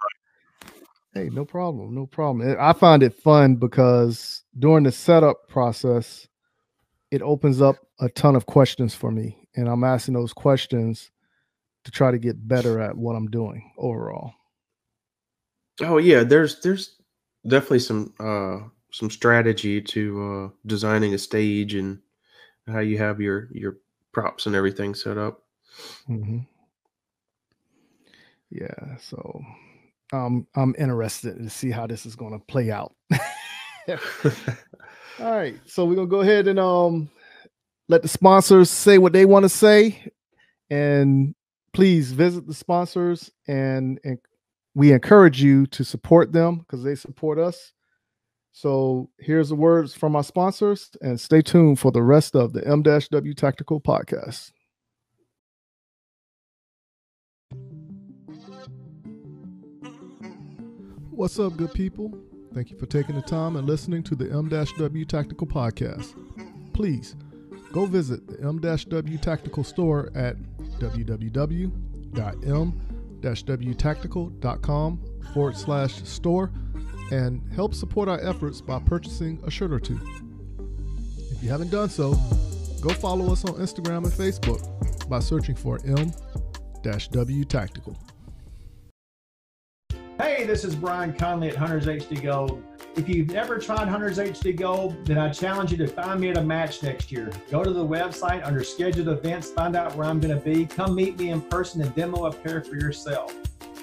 Hey, no problem. No problem. I- I find it fun because during the setup process, it opens up a ton of questions for me. And I'm asking those questions to try to get better at what I'm doing overall. Oh yeah, there's there's definitely some uh some strategy to uh designing a stage and how you have your your props and everything set up. Mm-hmm. Yeah. So um, I'm interested to see how this is going to play out. All right. So we're going to go ahead and um, let the sponsors say what they want to say. And please visit the sponsors and, and we encourage you to support them because they support us. So here's the words from our sponsors and stay tuned for the rest of the M-W Tactical Podcast. What's up, good people? Thank you for taking the time and listening to the M-W Tactical Podcast. Please go visit the M-W Tactical store at www.m-wtactical.com forward slash store and help support our efforts by purchasing a shirt or two. If you haven't done so, go follow us on Instagram and Facebook by searching for M-W Tactical. Hey, this is Brian Conley at Hunters HD Gold. If you've never tried Hunters HD Gold, then I challenge you to find me at a match next year. Go to the website under scheduled events, find out where I'm going to be. Come meet me in person and demo a pair for yourself.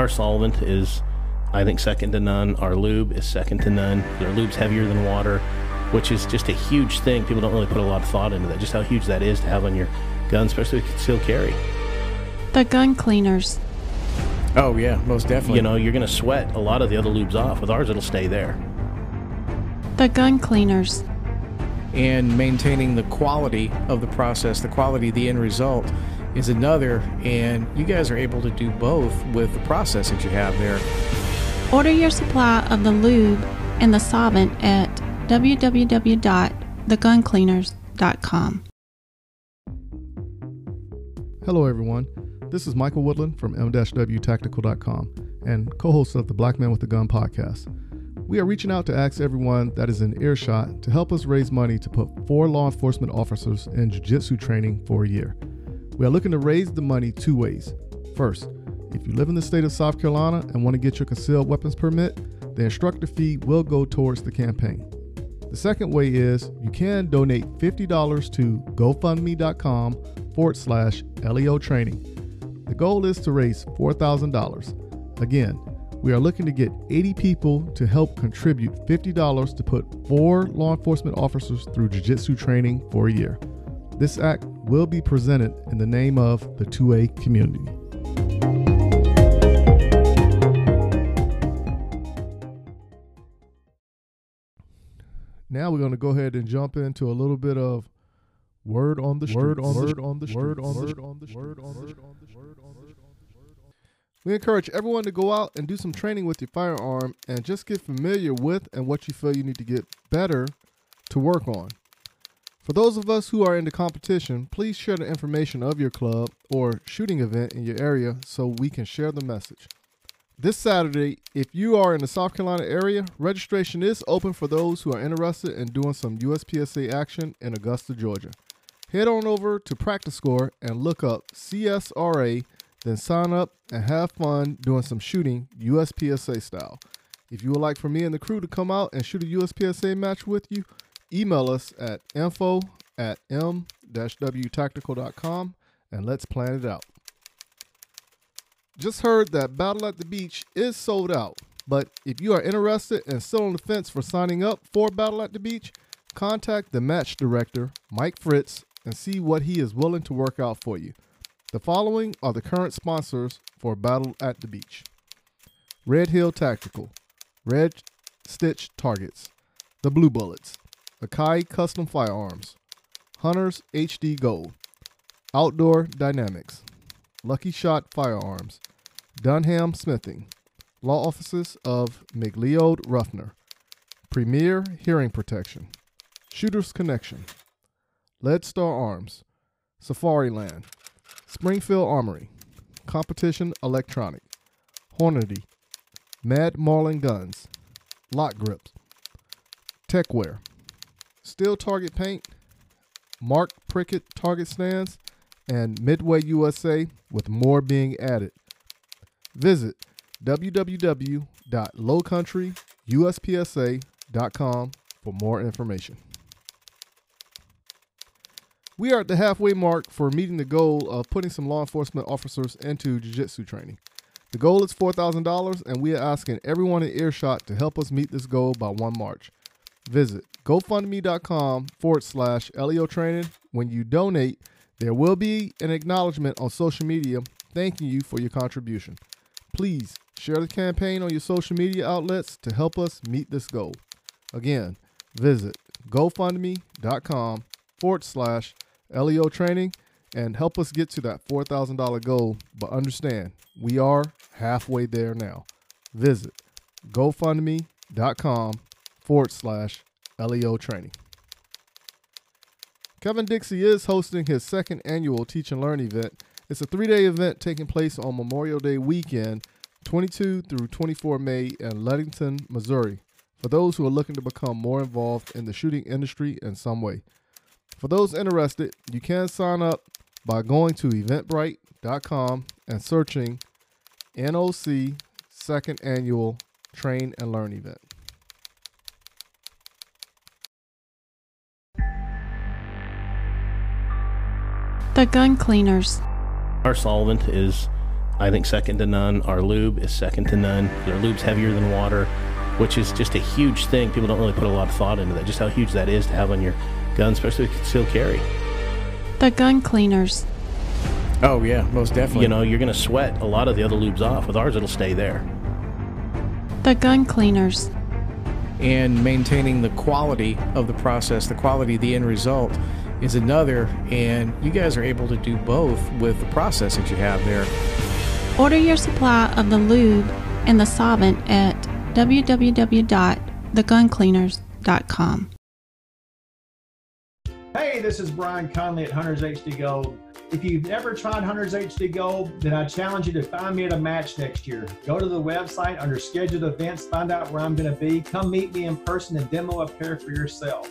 Our solvent is, I think, second to none. Our lube is second to none. Our lube's heavier than water, which is just a huge thing. People don't really put a lot of thought into that, just how huge that is to have on your gun, especially if you concealed carry. The Gun Cleaners. Oh yeah, most definitely. You know, you're going to sweat a lot of the other lubes off. With ours, it'll stay there. The Gun Cleaners. and maintaining the quality of the process, the quality of the end result is another. And you guys are able to do both with the process that you have there. Order your supply of the lube and the solvent at www.theguncleaners.com. Hello, everyone. This is Michael Woodland from m-wtactical.com and co-host of the Black Man with the Gun podcast. We are reaching out to ask everyone that is in earshot to help us raise money to put four law enforcement officers in jiu-jitsu training for a year. We are looking to raise the money two ways. First, if you live in the state of South Carolina and want to get your concealed weapons permit, the instructor fee will go towards the campaign. The second way is you can donate $50 to GoFundMe.com forward slash LEO training. The goal is to raise $4,000. Again, we are looking to get 80 people to help contribute $50 to put four law enforcement officers through Jiu Jitsu training for a year. This act will be presented in the name of the 2A community. Now we're going to go ahead and jump into a little bit of word on the street. Word on word on the word on the word on the word on the word on the We encourage everyone to go out and do some training with your firearm and just get familiar with and what you feel you need to get better to work on. For those of us who are in the competition, please share the information of your club or shooting event in your area so we can share the message. This Saturday, if you are in the South Carolina area, registration is open for those who are interested in doing some USPSA action in Augusta, Georgia. Head on over to PractiScore and look up CSRA, then sign up and have fun doing some shooting USPSA style. If you would like for me and the crew to come out and shoot a USPSA match with you, email us at info at m-wtactical.com and let's plan it out. Just heard that Battle at the Beach is sold out, but if you are interested and still on the fence for signing up for Battle at the Beach, contact the match director, Mike Fritz, and see what he is willing to work out for you. The following are the current sponsors for Battle at the Beach Red Hill Tactical, Red Stitch Targets, The Blue Bullets, Akai Custom Firearms, Hunters HD Gold, Outdoor Dynamics, Lucky Shot Firearms, Dunham Smithing, Law Offices of McLeod Ruffner, Premier Hearing Protection, Shooters Connection, Lead Star Arms, Safariland, Springfield Armory, Competition Electronic, Hornady, Mad Marlin Guns, LOK Grips, Techwear, Steel Target Paint, Mark Prickett Target Stands, and Midway USA, with more being added. Visit www.lowcountryuspsa.com for more information. We are at the halfway mark for meeting the goal of putting some law enforcement officers into jiu jitsu training. The goal is $4,000, and we are asking everyone in earshot to help us meet this goal by 1 March. Visit gofundme.com forward slash LEO training. When you donate, there will be an acknowledgement on social media thanking you for your contribution. Please share the campaign on your social media outlets to help us meet this goal. Again, visit gofundme.com forward slash LEO training and help us get to that $4,000 goal. But understand, we are halfway there now. Visit gofundme.com forward slash LEO training. Kevin Dixie is hosting his second annual Teach and Learn event. It's a three day event taking place on Memorial Day weekend 22 through 24 May in Ludington, Missouri, for those who are looking to become more involved in the shooting industry in some way. For those interested, you can sign up by going to eventbrite.com and searching NOC Second Annual Train and Learn Event. The Gun Cleaners. Our solvent is, I think, second to none. Our lube is second to none. Our lube's heavier than water, which is just a huge thing. People don't really put a lot of thought into that, just how huge that is to have on your gun, especially with concealed carry. The Gun Cleaners. Oh yeah, most definitely. You know, you're going to sweat a lot of the other lubes off. With ours, it'll stay there. The Gun Cleaners. and maintaining the quality of the process, the quality of the end result is another. And you guys are able to do both with the process that you have there. Order your supply of the lube and the solvent at www.theguncleaners.com. Hey, this is Brian Conley at Hunters HD Gold. If you've never tried Hunters HD Gold, then I challenge you to find me at a match next year. Go to the website under scheduled events, find out where I'm going to be. Come meet me in person and demo a pair for yourself.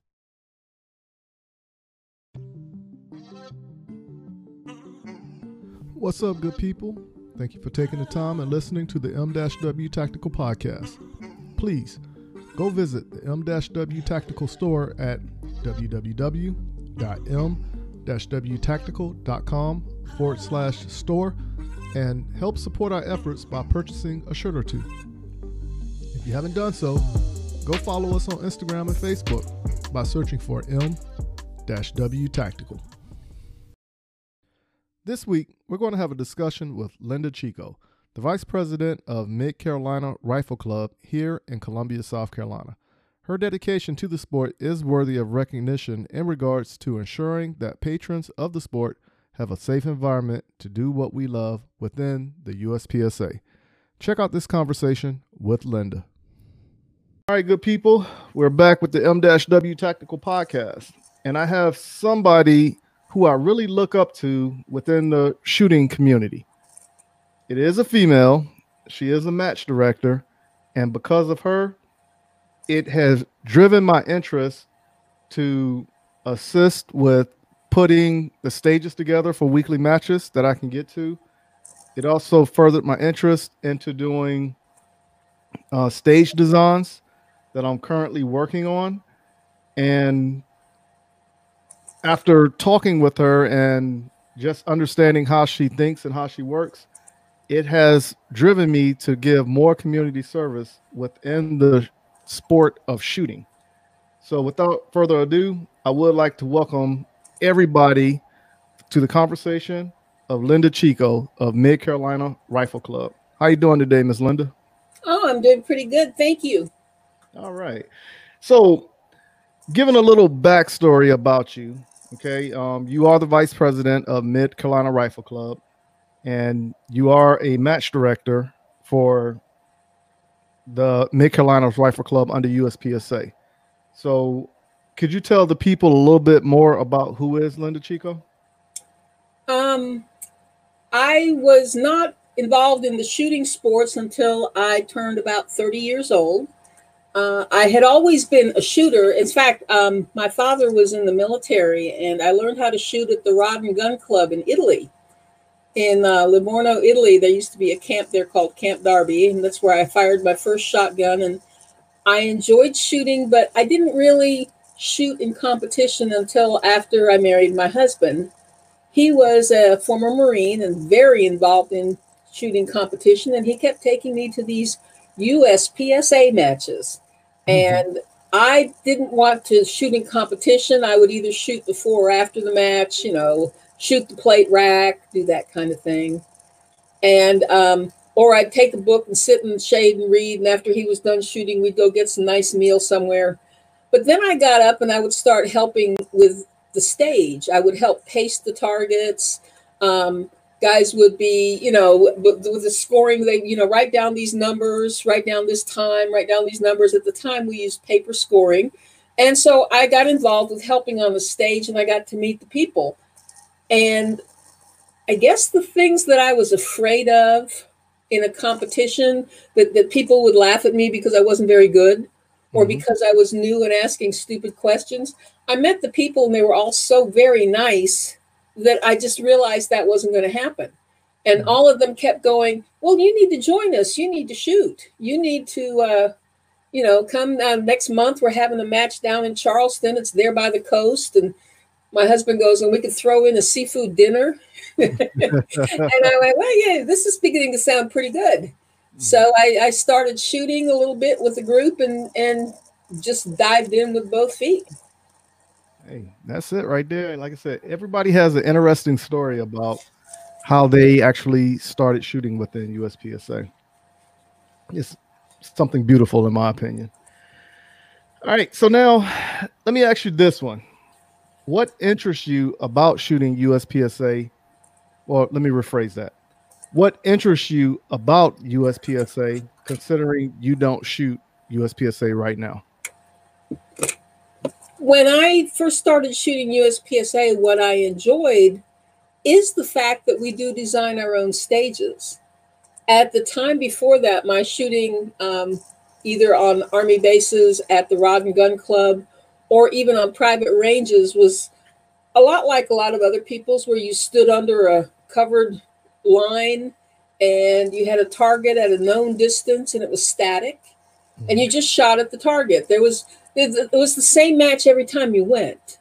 What's up, good people? Thank you for taking the time and listening to the M-W Tactical Podcast. Please go visit the M-W Tactical store at www.m-wtactical.com forward slash store and help support our efforts by purchasing a shirt or two. If you haven't done so, go follow us on Instagram and Facebook by searching for M-W Tactical. This week, we're going to have a discussion with Linda Chico, the Vice President of Mid Carolina Rifle Club here in Columbia, South Carolina. Her dedication to the sport is worthy of recognition in regards to ensuring that patrons of the sport have a safe environment to do what we love within the USPSA. Check out this conversation with Linda. All right, good people, we're back with the M-W Tactical Podcast, and I have somebody who I really look up to within the shooting community. It is a female. She is a match director. And because of her, it has driven my interest to assist with putting the stages together for weekly matches that I can get to. It also furthered my interest into doing uh, stage designs that I'm currently working on. And after talking with her and just understanding how she thinks and how she works, it has driven me to give more community service within the sport of shooting. So, without further ado, I would like to welcome everybody to the conversation of Linda Chico of Mid Carolina Rifle Club. How are you doing today, Miss Linda? Oh, I'm doing pretty good. Thank you. All right. So, giving a little backstory about you, okay, um, you are the vice president of Mid Carolina Rifle Club, and you are a match director for the Mid Carolina Rifle Club under USPSA. So, could you tell the people a little bit more about who is Linda Chico? Um, I was not involved in the shooting sports until I turned about 30 years old. Uh, I had always been a shooter. In fact, um, my father was in the military, and I learned how to shoot at the Rod and Gun Club in Italy. In uh, Livorno, Italy, there used to be a camp there called Camp Darby, and that's where I fired my first shotgun. And I enjoyed shooting, but I didn't really shoot in competition until after I married my husband. He was a former Marine and very involved in shooting competition, and he kept taking me to these USPSA matches. And I didn't want to shoot in competition. I would either shoot before or after the match, you know, shoot the plate rack, do that kind of thing. And, um, or I'd take a book and sit in the shade and read. And after he was done shooting, we'd go get some nice meal somewhere. but then I got up and I would start helping with the stage. I would help pace the targets. Um, guys would be, you know, with, with the scoring, they, you know, write down these numbers, write down this time, write down these numbers. At the time, we used paper scoring. And so I got involved with helping on the stage and I got to meet the people. And I guess the things that I was afraid of in a competition that, that people would laugh at me because I wasn't very good or mm-hmm. because I was new and asking stupid questions. I met the people and they were all so very nice that I just realized that wasn't going to happen. And mm-hmm. all of them kept going, Well, you need to join us. You need to shoot. You need to, uh, you know, come uh, next month. We're having a match down in Charleston. It's there by the coast. And my husband goes, And we could throw in a seafood dinner. and I went, Well, yeah, this is beginning to sound pretty good. Mm-hmm. So I, I started shooting a little bit with the group and, and just dived in with both feet. Hey, that's it right there. Like I said, everybody has an interesting story about how they actually started shooting within USPSA. It's something beautiful, in my opinion. All right, so now let me ask you this one: What interests you about shooting USPSA? Well, let me rephrase that. What interests you about USPSA, considering you don't shoot USPSA right now? When I first started shooting USPSA, what I enjoyed is the fact that we do design our own stages. At the time before that, my shooting um, either on Army bases at the Rod and Gun Club or even on private ranges was a lot like a lot of other people's, where you stood under a covered line and you had a target at a known distance and it was static and you just shot at the target. There was it was the same match every time you went.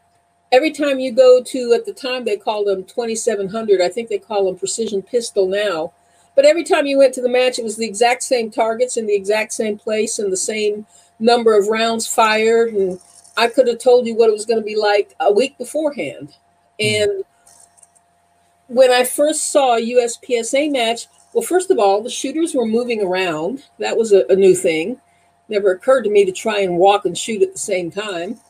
Every time you go to, at the time they called them 2700, I think they call them precision pistol now. But every time you went to the match, it was the exact same targets in the exact same place and the same number of rounds fired. And I could have told you what it was going to be like a week beforehand. And when I first saw a USPSA match, well, first of all, the shooters were moving around. That was a, a new thing never occurred to me to try and walk and shoot at the same time.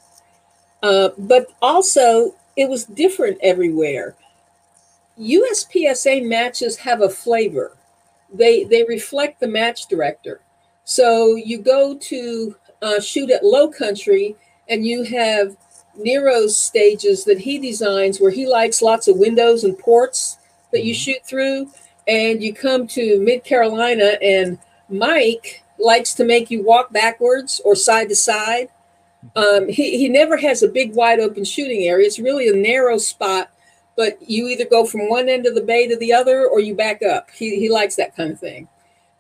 Uh, but also, it was different everywhere. USPSA matches have a flavor. They they reflect the match director. So you go to uh, shoot at Low Country, and you have Nero's stages that he designs, where he likes lots of windows and ports that you mm-hmm. shoot through. And you come to Mid Carolina, and Mike likes to make you walk backwards or side to side. Um, he, he never has a big wide open shooting area. It's really a narrow spot, but you either go from one end of the bay to the other or you back up. He, he likes that kind of thing.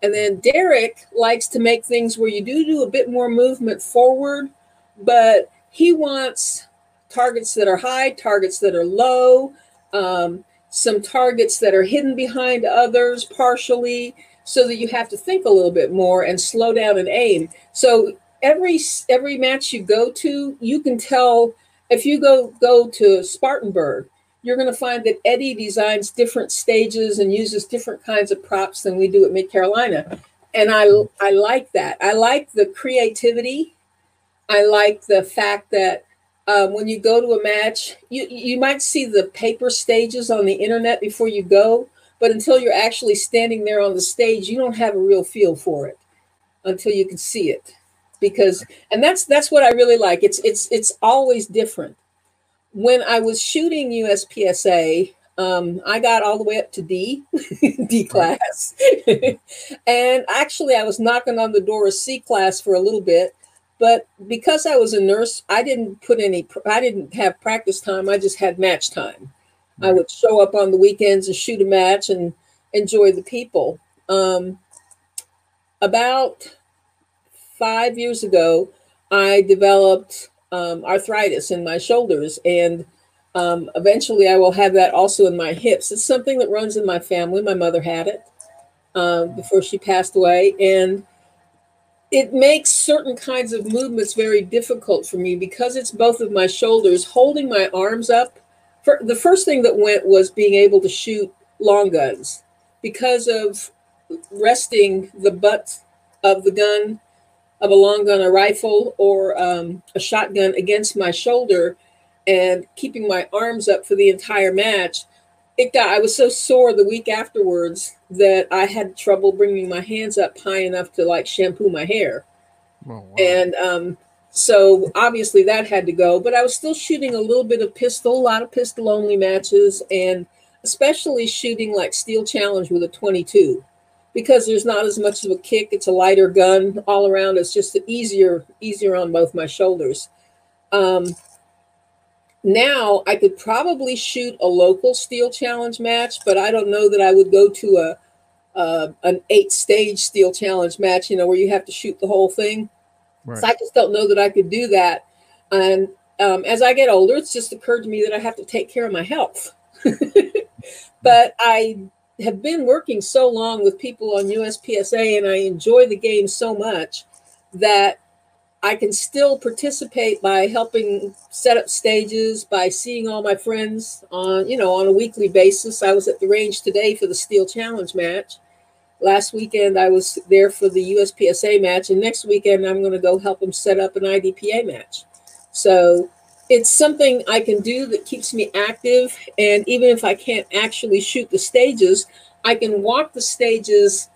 And then Derek likes to make things where you do do a bit more movement forward, but he wants targets that are high, targets that are low, um, some targets that are hidden behind others partially so that you have to think a little bit more and slow down and aim. So every every match you go to, you can tell if you go go to Spartanburg, you're going to find that Eddie designs different stages and uses different kinds of props than we do at Mid Carolina. And I I like that. I like the creativity. I like the fact that um, when you go to a match, you you might see the paper stages on the internet before you go, but until you're actually standing there on the stage, you don't have a real feel for it until you can see it. Because and that's that's what I really like. It's it's it's always different. When I was shooting USPSA, um, I got all the way up to D, D class. and actually, I was knocking on the door of C class for a little bit. But because I was a nurse, I didn't put any, I didn't have practice time. I just had match time. I would show up on the weekends and shoot a match and enjoy the people. Um, about five years ago, I developed um, arthritis in my shoulders, and um, eventually I will have that also in my hips. It's something that runs in my family. My mother had it um, before she passed away, and it makes certain kinds of movements very difficult for me because it's both of my shoulders. Holding my arms up for, the first thing that went was being able to shoot long guns because of resting the butt of the gun of a long gun, a rifle, or um, a shotgun against my shoulder and keeping my arms up for the entire match, it got, I was so sore the week afterwards that I had trouble bringing my hands up high enough to like shampoo my hair. Oh, wow. And um, so obviously that had to go, but I was still shooting a little bit of pistol, a lot of pistol only matches, and especially shooting like steel challenge with a 22 because there's not as much of a kick. It's a lighter gun all around. It's just easier, easier on both my shoulders. Um, now I could probably shoot a local steel challenge match, but I don't know that I would go to a uh, an eight stage steel challenge match, you know, where you have to shoot the whole thing. Right. So I just don't know that I could do that. And um, as I get older, it's just occurred to me that I have to take care of my health. but I have been working so long with people on USPSA and I enjoy the game so much that I can still participate by helping set up stages, by seeing all my friends on, you know, on a weekly basis. I was at the range today for the Steel Challenge match. Last weekend I was there for the USPSA match, and next weekend I'm going to go help them set up an IDPA match. So it's something I can do that keeps me active. And even if I can't actually shoot the stages, I can walk the stages.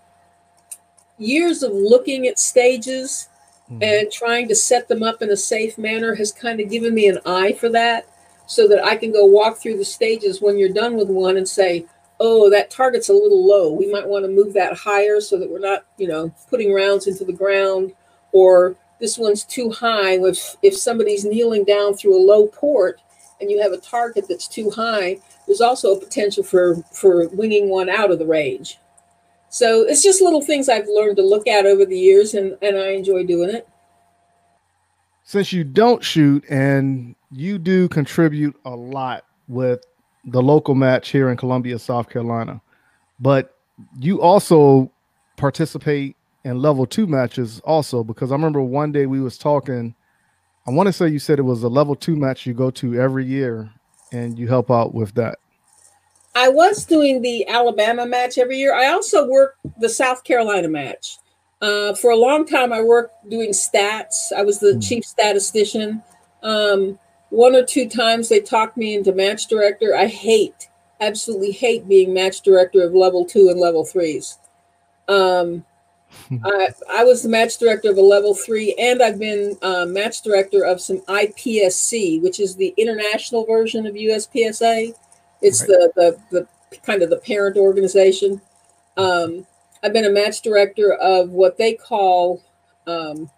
Years of looking at stages mm-hmm. and trying to set them up in a safe manner has kind of given me an eye for that so that I can go walk through the stages when you're done with one and say, oh, that target's a little low. We might want to move that higher so that we're not, you know, putting rounds into the ground or this one's too high. If, if somebody's kneeling down through a low port and you have a target that's too high, there's also a potential for, for winging one out of the range. So it's just little things I've learned to look at over the years, and, and I enjoy doing it. Since you don't shoot and you do contribute a lot with the local match here in Columbia, South Carolina, but you also participate in level two matches also because I remember one day we was talking. I want to say you said it was a level two match you go to every year and you help out with that. I was doing the Alabama match every year. I also worked the South Carolina match. Uh, for a long time, I worked doing stats. I was the mm. chief statistician. Um, one or two times they talked me into match director. I hate, absolutely hate being match director of level two and level threes. Um, I, I, was the match director of a level three, and I've been uh, match director of some IPSC, which is the international version of USPSA. It's right. the, the the kind of the parent organization. Um, I've been a match director of what they call um,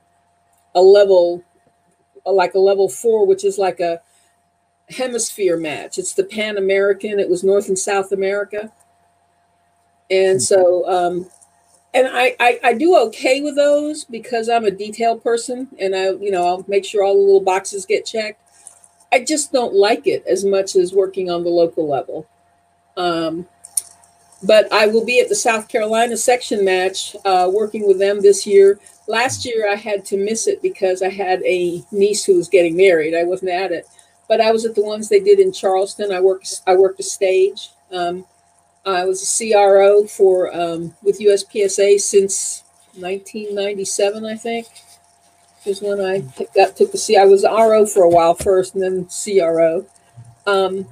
a level, like a level four, which is like a hemisphere match. It's the Pan American. It was North and South America, and so um, and I, I, I do okay with those because I'm a detail person, and I you know I'll make sure all the little boxes get checked. I just don't like it as much as working on the local level. Um, but I will be at the South Carolina section match uh, working with them this year. Last year I had to miss it because I had a niece who was getting married. I wasn't at it, but I was at the ones they did in Charleston. I worked I worked a stage. Um, I was a CRO for um, with USPSA since 1997, I think is when I got took the C. I was RO for a while first, and then CRO. Um,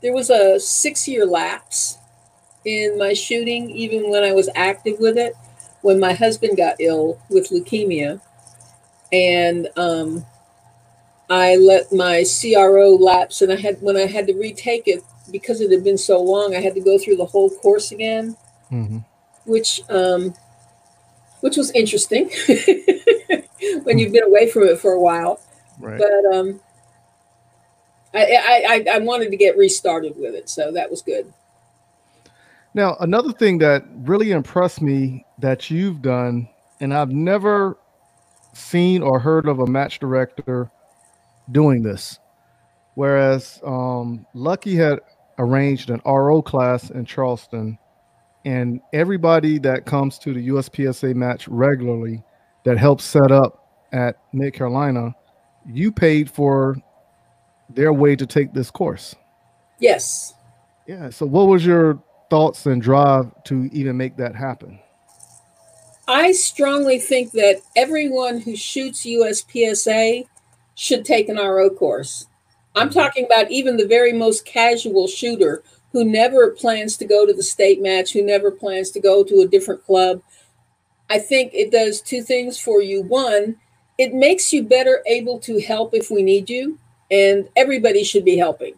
there was a six-year lapse in my shooting, even when I was active with it. When my husband got ill with leukemia, and um, I let my CRO lapse, and I had when I had to retake it because it had been so long, I had to go through the whole course again, mm-hmm. which um, which was interesting. when you've been away from it for a while. Right. But um, I, I, I wanted to get restarted with it, so that was good. Now, another thing that really impressed me that you've done, and I've never seen or heard of a match director doing this. Whereas um, Lucky had arranged an RO class in Charleston, and everybody that comes to the USPSA match regularly that helps set up at Mid Carolina, you paid for their way to take this course. Yes. Yeah. So, what was your thoughts and drive to even make that happen? I strongly think that everyone who shoots USPSA should take an RO course. I'm talking about even the very most casual shooter who never plans to go to the state match, who never plans to go to a different club. I think it does two things for you. One, it makes you better able to help if we need you, and everybody should be helping.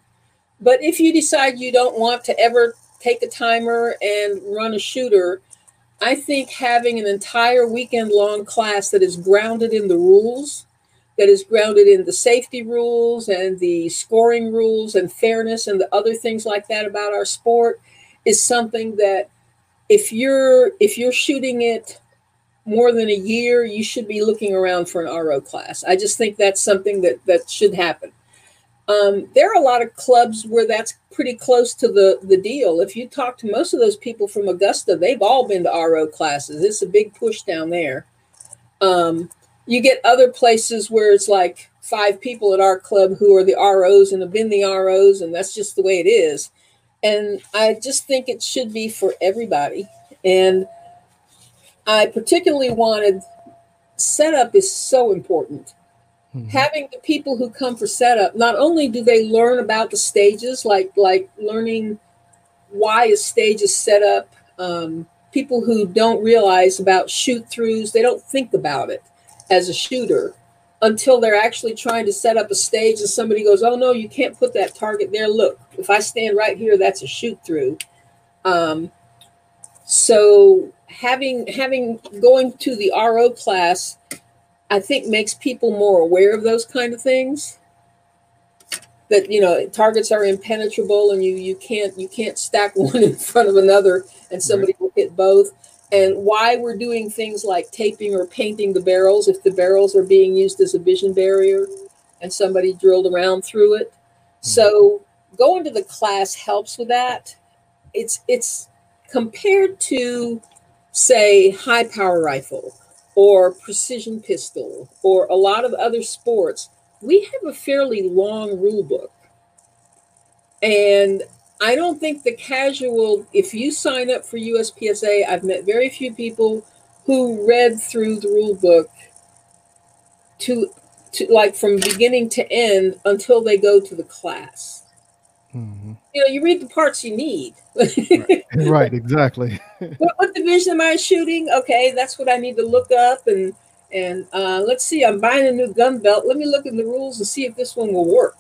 But if you decide you don't want to ever take a timer and run a shooter, I think having an entire weekend long class that is grounded in the rules, that is grounded in the safety rules and the scoring rules and fairness and the other things like that about our sport is something that if you're if you're shooting it more than a year, you should be looking around for an RO class. I just think that's something that that should happen. Um, there are a lot of clubs where that's pretty close to the the deal. If you talk to most of those people from Augusta, they've all been to RO classes. It's a big push down there. Um, you get other places where it's like five people at our club who are the ROs and have been the ROs, and that's just the way it is. And I just think it should be for everybody. And I particularly wanted setup is so important. Mm-hmm. Having the people who come for setup, not only do they learn about the stages, like like learning why a stage is set up. Um, people who don't realize about shoot throughs, they don't think about it as a shooter until they're actually trying to set up a stage and somebody goes, "Oh no, you can't put that target there. Look, if I stand right here, that's a shoot through." Um, so having having going to the RO class, I think makes people more aware of those kind of things. That you know, targets are impenetrable, and you you can't you can't stack one in front of another, and somebody right. will hit both. And why we're doing things like taping or painting the barrels if the barrels are being used as a vision barrier, and somebody drilled around through it. Mm-hmm. So going to the class helps with that. It's it's compared to say high power rifle or precision pistol or a lot of other sports, we have a fairly long rule book. And I don't think the casual, if you sign up for USPSA, I've met very few people who read through the rule book to, to like from beginning to end until they go to the class. Mm-hmm. You know, you read the parts you need. right. right, exactly. what, what, division am I shooting? Okay, that's what I need to look up and and uh, let's see. I'm buying a new gun belt. Let me look in the rules and see if this one will work.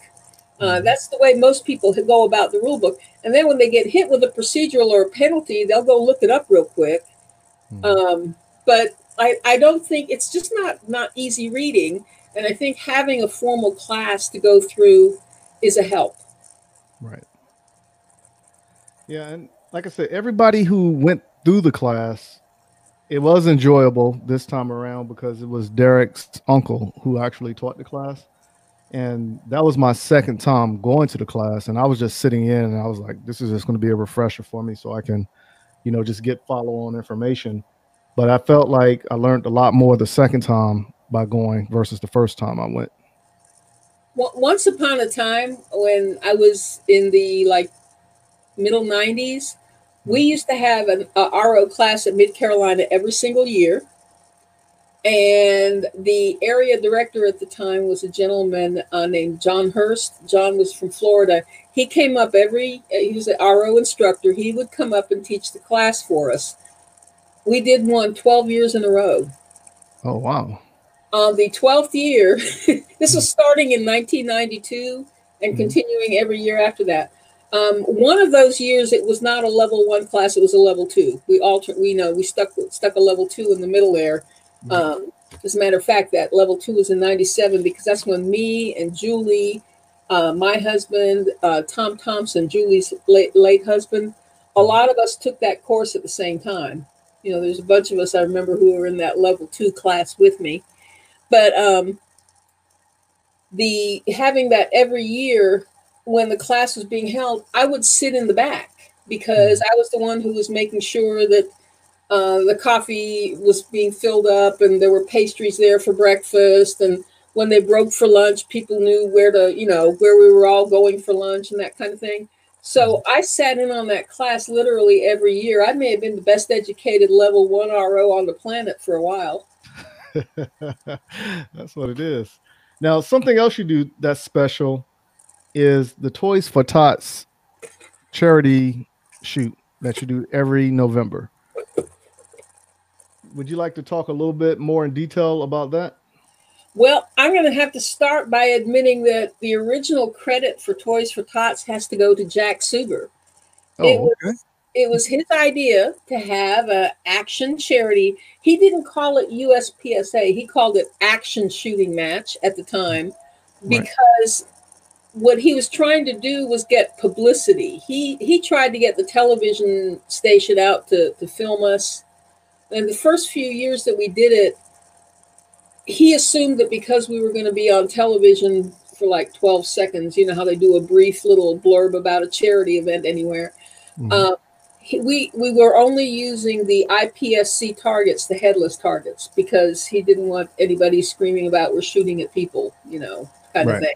Uh, mm-hmm. that's the way most people go about the rule book. And then when they get hit with a procedural or a penalty, they'll go look it up real quick. Mm-hmm. Um, but I, I don't think it's just not not easy reading. And I think having a formal class to go through is a help. Right. Yeah, and like I said, everybody who went through the class, it was enjoyable this time around because it was Derek's uncle who actually taught the class. And that was my second time going to the class. And I was just sitting in and I was like, this is just going to be a refresher for me so I can, you know, just get follow on information. But I felt like I learned a lot more the second time by going versus the first time I went once upon a time when I was in the like middle 90s, we used to have an a RO class at Mid Carolina every single year. And the area director at the time was a gentleman uh, named John Hurst. John was from Florida. He came up every, he was an RO instructor. He would come up and teach the class for us. We did one 12 years in a row. Oh, wow on the 12th year, this was starting in 1992 and mm-hmm. continuing every year after that. Um, one of those years, it was not a level one class; it was a level two. We alter, we know we stuck stuck a level two in the middle there. Mm-hmm. Um, as a matter of fact, that level two was in '97 because that's when me and Julie, uh, my husband, uh, Tom Thompson, Julie's late, late husband, a mm-hmm. lot of us took that course at the same time. You know, there's a bunch of us I remember who were in that level two class with me. But um, the having that every year when the class was being held, I would sit in the back because I was the one who was making sure that uh, the coffee was being filled up and there were pastries there for breakfast. And when they broke for lunch, people knew where to, you know, where we were all going for lunch and that kind of thing. So I sat in on that class literally every year. I may have been the best educated level one RO on the planet for a while. that's what it is. Now, something else you do that's special is the Toys for Tots charity shoot that you do every November. Would you like to talk a little bit more in detail about that? Well, I'm going to have to start by admitting that the original credit for Toys for Tots has to go to Jack Suber. Oh, it was okay. it was his idea to have a action charity. He didn't call it USPSA. He called it Action Shooting Match at the time because what he was trying to do was get publicity. He he tried to get the television station out to to film us. And the first few years that we did it, he assumed that because we were going to be on television for like 12 seconds, you know how they do a brief little blurb about a charity event anywhere. Mhm. Uh, he, we we were only using the IPSC targets, the headless targets, because he didn't want anybody screaming about we're shooting at people, you know, kind Right. of thing.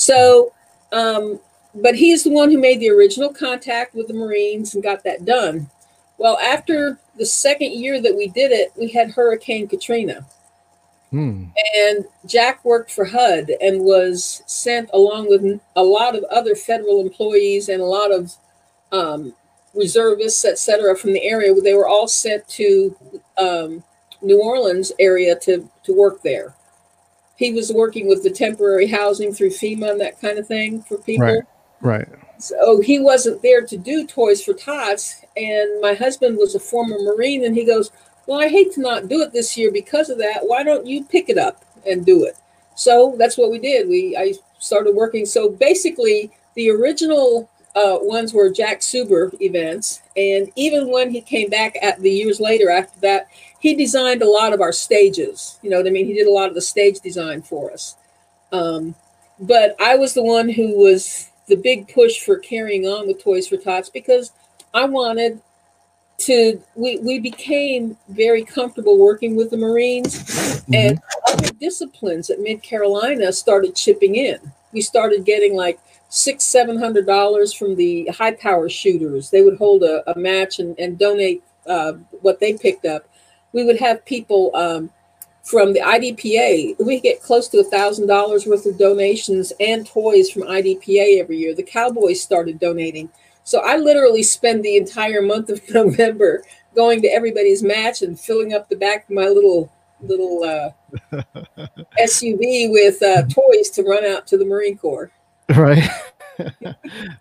So, um, but he's the one who made the original contact with the Marines and got that done. Well, after the second year that we did it, we had Hurricane Katrina. Hmm. And Jack worked for HUD and was sent along with a lot of other federal employees and a lot of um, reservists, et cetera, from the area. They were all sent to um, New Orleans area to, to work there. He was working with the temporary housing through FEMA and that kind of thing for people. Right. Right. So he wasn't there to do Toys for Tots. And my husband was a former Marine, and he goes, Well, I hate to not do it this year because of that. Why don't you pick it up and do it? So that's what we did. We I started working. So basically, the original uh, ones were Jack Suber events, and even when he came back at the years later after that, he designed a lot of our stages. You know what I mean? He did a lot of the stage design for us. Um, but I was the one who was the big push for carrying on with Toys for Tots because I wanted to. We we became very comfortable working with the Marines, and other disciplines at Mid Carolina started chipping in. We started getting like six seven hundred dollars from the high power shooters. They would hold a, a match and, and donate uh, what they picked up. We would have people. Um, from the IDPA, we get close to a thousand dollars worth of donations and toys from IDPA every year. The Cowboys started donating, so I literally spend the entire month of November going to everybody's match and filling up the back of my little little uh, SUV with uh, toys to run out to the Marine Corps. Right.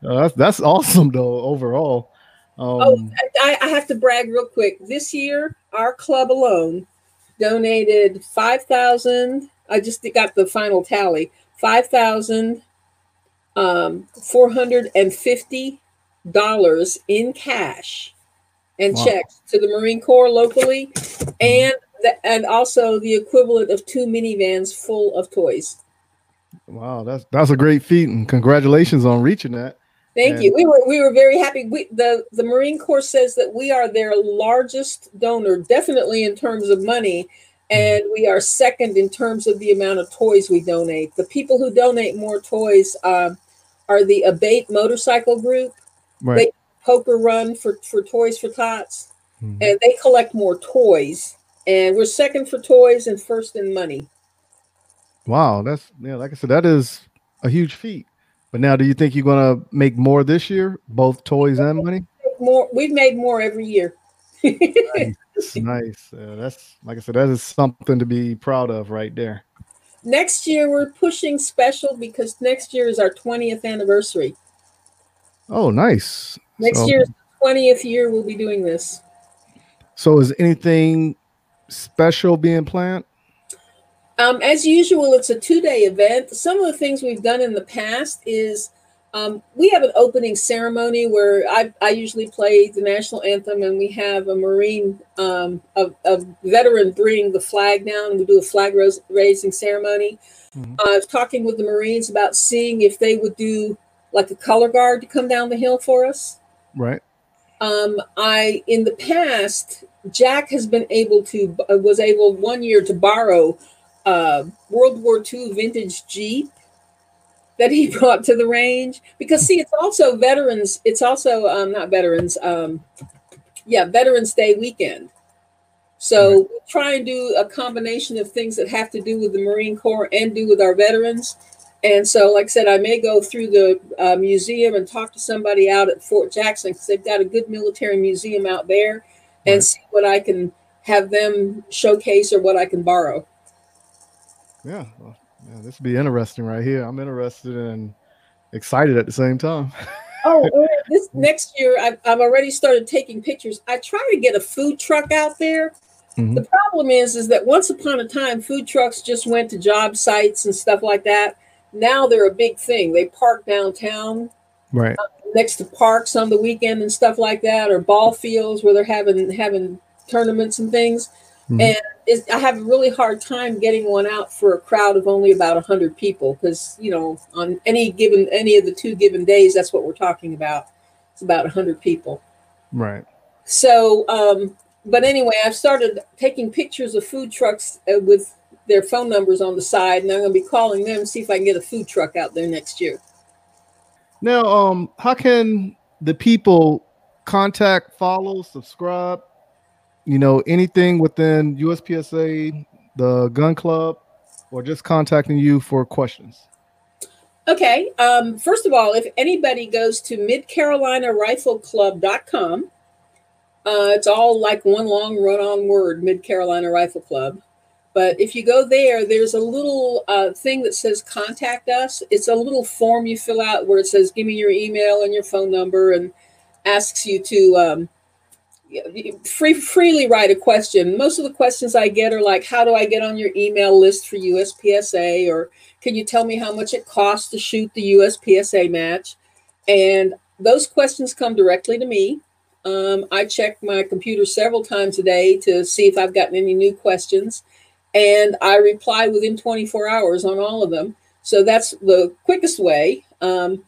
Oh, that's that's awesome though overall. Um, Oh, I, I have to brag real quick. This year, our club alone donated five thousand. I just got the final tally: five thousand um, four hundred and fifty dollars in cash and Wow. checks to the Marine Corps locally, and the, and also the equivalent of two minivans full of toys. wow, that's that's a great feat, and congratulations on reaching that. Thank And- you. We were we were very happy. We, the the Marine Corps says that we are their largest donor, definitely in terms of money, and we are second in terms of the amount of toys we donate. The people who donate more toys um, are the Abate Motorcycle Group, Right. Poker Run for for Toys for Tots, Mhm. and they collect more toys. And we're second for toys and first in money. Wow, that's yeah. Like I said, that is a huge feat. But now, do you think you're gonna make more this year, both toys and money? More, we've made more every year. Nice, nice. Uh, that's like I said, that is something to be proud of right there. Next year, we're pushing special because next year is our 20th anniversary. Oh, nice. Next So- year's 20th year, we'll be doing this. So, is anything special being planned? Um, as usual, it's a two day event. Some of the things we've done in the past is um, we have an opening ceremony where I, I usually play the national anthem, and we have a Marine, um, a, a veteran bring the flag down, and we do a flag ros- raising ceremony. Mhm. I was talking with the Marines about seeing if they would do like a color guard to come down the hill for us. Right. Um, I in the past, Jack has been able to uh, was able one year to borrow uh, World War II vintage Jeep, that he brought to the range. Because see it's also veterans it's also um, not veterans um, yeah veterans day weekend. So we try and do a combination of things that have to do with the marine corps and do with our veterans. And so like i said i may go through the uh, museum and talk to somebody out at fort jackson because they've got a good military museum out there and Right. see what i can have them showcase or what i can borrow Yeah, well, yeah, this would be interesting right here. I'm interested and excited at the same time. Oh, uh, this next year, I've, I've already started taking pictures. I try to get a food truck out there. Mhm. The problem is, is that once upon a time, food trucks just went to job sites and stuff like that. Now they're a big thing. They park downtown Right. next to parks on the weekend and stuff like that, or ball fields where they're having having tournaments and things. Mhm. And it's, I have a really hard time getting one out for a crowd of only about hundred people because you know on any given any of the two given days, that's what we're talking about. It's about hundred people. Right. So, um, but anyway, I've started taking pictures of food trucks uh, with their phone numbers on the side, and I'm going to be calling them to see if I can get a food truck out there next year. Now, um, how can the people contact, follow, subscribe? You know, anything within USPSA, the gun club, or just contacting you for questions? Okay. Um, first of all, if anybody goes to midcarolinarifleclub.com, uh, it's all like one long run on word, Mid Carolina Rifle Club. But if you go there, there's a little uh, thing that says contact us. It's a little form you fill out where it says, give me your email and your phone number and asks you to um, free, freely write a question. Most of the questions I get are like, how do I get on your email list for USPSA? Or can you tell me how much it costs to shoot the USPSA match? And those questions come directly to me. Um, I check my computer several times a day to see if I've gotten any new questions, and I reply within 24 hours on all of them. So that's the quickest way. Um,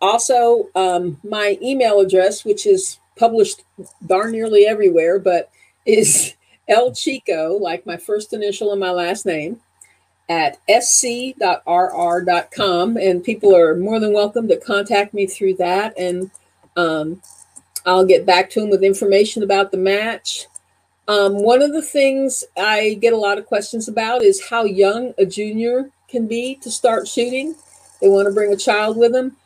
also, um, my email address, which is published darn nearly everywhere, but is El Chico, like my first initial and my last name, at sc.rr.com. And people are more than welcome to contact me through that. And um, I'll get back to them with information about the match. Um, one of the things I get a lot of questions about is how young a junior can be to start shooting. They want to bring a child with them.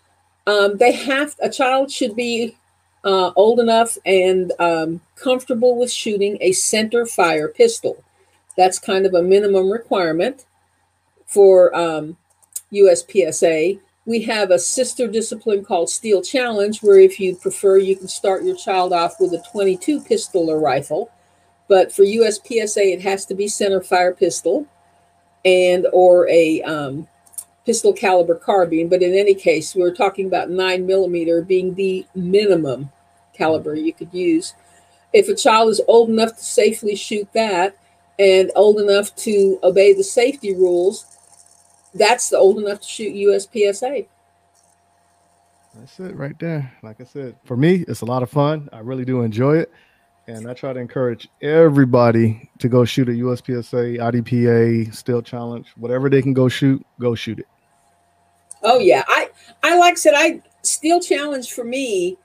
Um, they have a child should be uh, old enough and um, comfortable with shooting a center fire pistol. That's kind of a minimum requirement for um, USPSA. We have a sister discipline called Steel Challenge, where if you prefer, you can start your child off with a 22 pistol or rifle. But for USPSA, it has to be center fire pistol and or a um, pistol caliber carbine. But in any case, we're talking about nine millimeter being the minimum caliber you could use. If a child is old enough to safely shoot that and old enough to obey the safety rules, that's the old enough to shoot USPSA. That's it right there. Like I said, for me, it's a lot of fun. I really do enjoy it. And I try to encourage everybody to go shoot a USPSA, IDPA, Steel Challenge, whatever they can go shoot, go shoot it. Oh yeah, I I like I said I Steel Challenge for me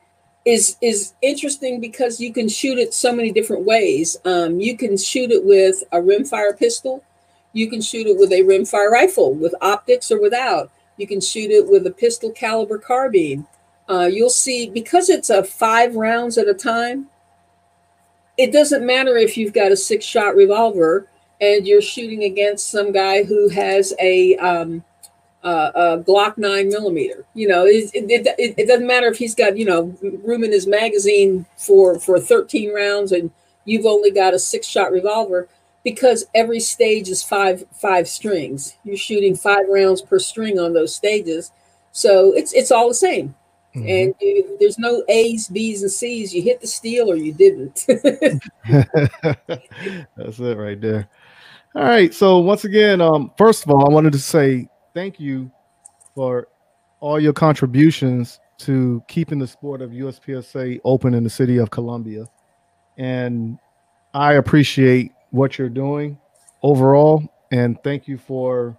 is is interesting because you can shoot it so many different ways. Um, you can shoot it with a rimfire pistol. You can shoot it with a rimfire rifle with optics or without. You can shoot it with a pistol caliber carbine. Uh, you'll see because it's a five rounds at a time. It doesn't matter if you've got a six shot revolver and you're shooting against some guy who has a um, uh, uh, Glock nine millimeter. You know, it, it, it, it doesn't matter if he's got you know room in his magazine for for 13 rounds and you've only got a six shot revolver because every stage is five five strings. You're shooting five rounds per string on those stages, so it's it's all the same. Mhm. And you, there's no A's, B's, and C's. You hit the steel or you didn't. That's it right there. All right. So once again, um, first of all, I wanted to say thank you for all your contributions to keeping the sport of USPSA open in the city of Columbia. And I appreciate what you're doing overall. And thank you for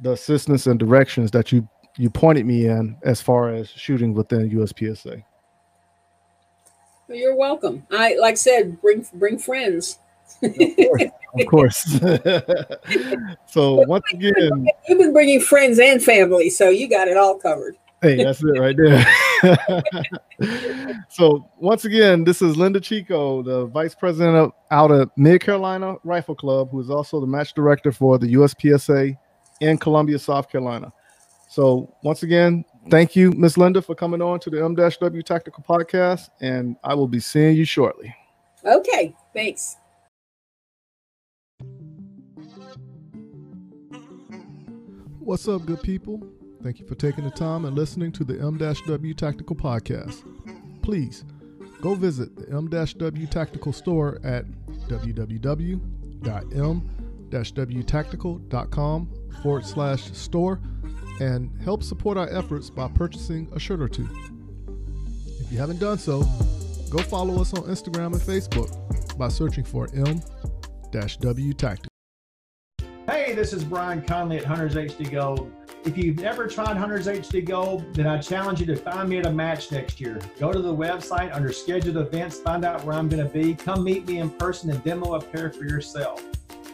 the assistance and directions that you you pointed me in as far as shooting within USPSA. Well, you're welcome. I like I said, bring bring friends. Of course. Of course. so once again, you've been bringing friends and family, so you got it all covered. Hey, that's it right there. so once again, this is Linda Chico, the vice president of out of Mid Carolina Rifle Club, who is also the match director for the USPSA in Columbia, South Carolina. So once again, thank you, Miss Linda, for coming on to the M-W Tactical Podcast, and I will be seeing you shortly. Okay, thanks. What's up, good people? Thank you for taking the time and listening to the M-W Tactical Podcast. Please go visit the M-W Tactical store at www.m-wtactical.com forward slash store and help support our efforts by purchasing a shirt or two. If you haven't done so, go follow us on Instagram and Facebook by searching for M-W Tactical. Hey, this is Brian Conley at Hunters HD Gold. If you've never tried Hunters HD Gold, then I challenge you to find me at a match next year. Go to the website under scheduled events, find out where I'm going to be. Come meet me in person and demo a pair for yourself.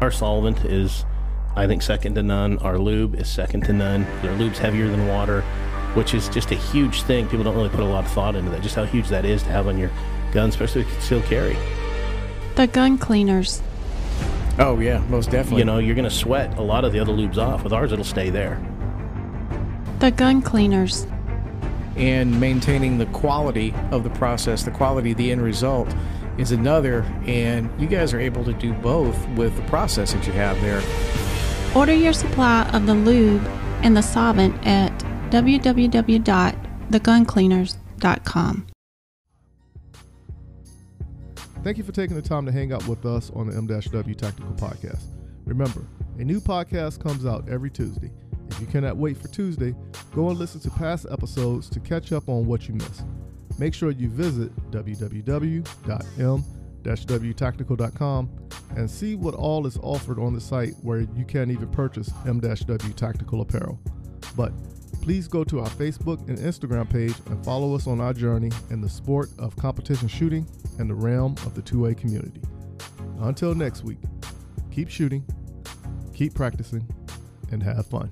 Our solvent is, I think, second to none. Our lube is second to none. Our lube's heavier than water, which is just a huge thing. People don't really put a lot of thought into that, just how huge that is to have on your gun, especially with concealed carry. The Gun Cleaners. Oh, yeah, most definitely. You know, you're going to sweat a lot of the other lubes off. With ours, it'll stay there. The Gun Cleaners. And maintaining the quality of the process, the quality of the end result is another, and you guys are able to do both with the process that you have there. Order your supply of the lube and the solvent at www.theguncleaners.com. Thank you for taking the time to hang out with us on the M-W Tactical Podcast. Remember, a new podcast comes out every Tuesday. If you cannot wait for Tuesday, go and listen to past episodes to catch up on what you missed make sure you visit www.m-wtactical.com and see what all is offered on the site where you can't even purchase M-W Tactical apparel. But please go to our Facebook and Instagram page and follow us on our journey in the sport of competition shooting and the realm of the 2A community. Until next week, keep shooting, keep practicing, and have fun.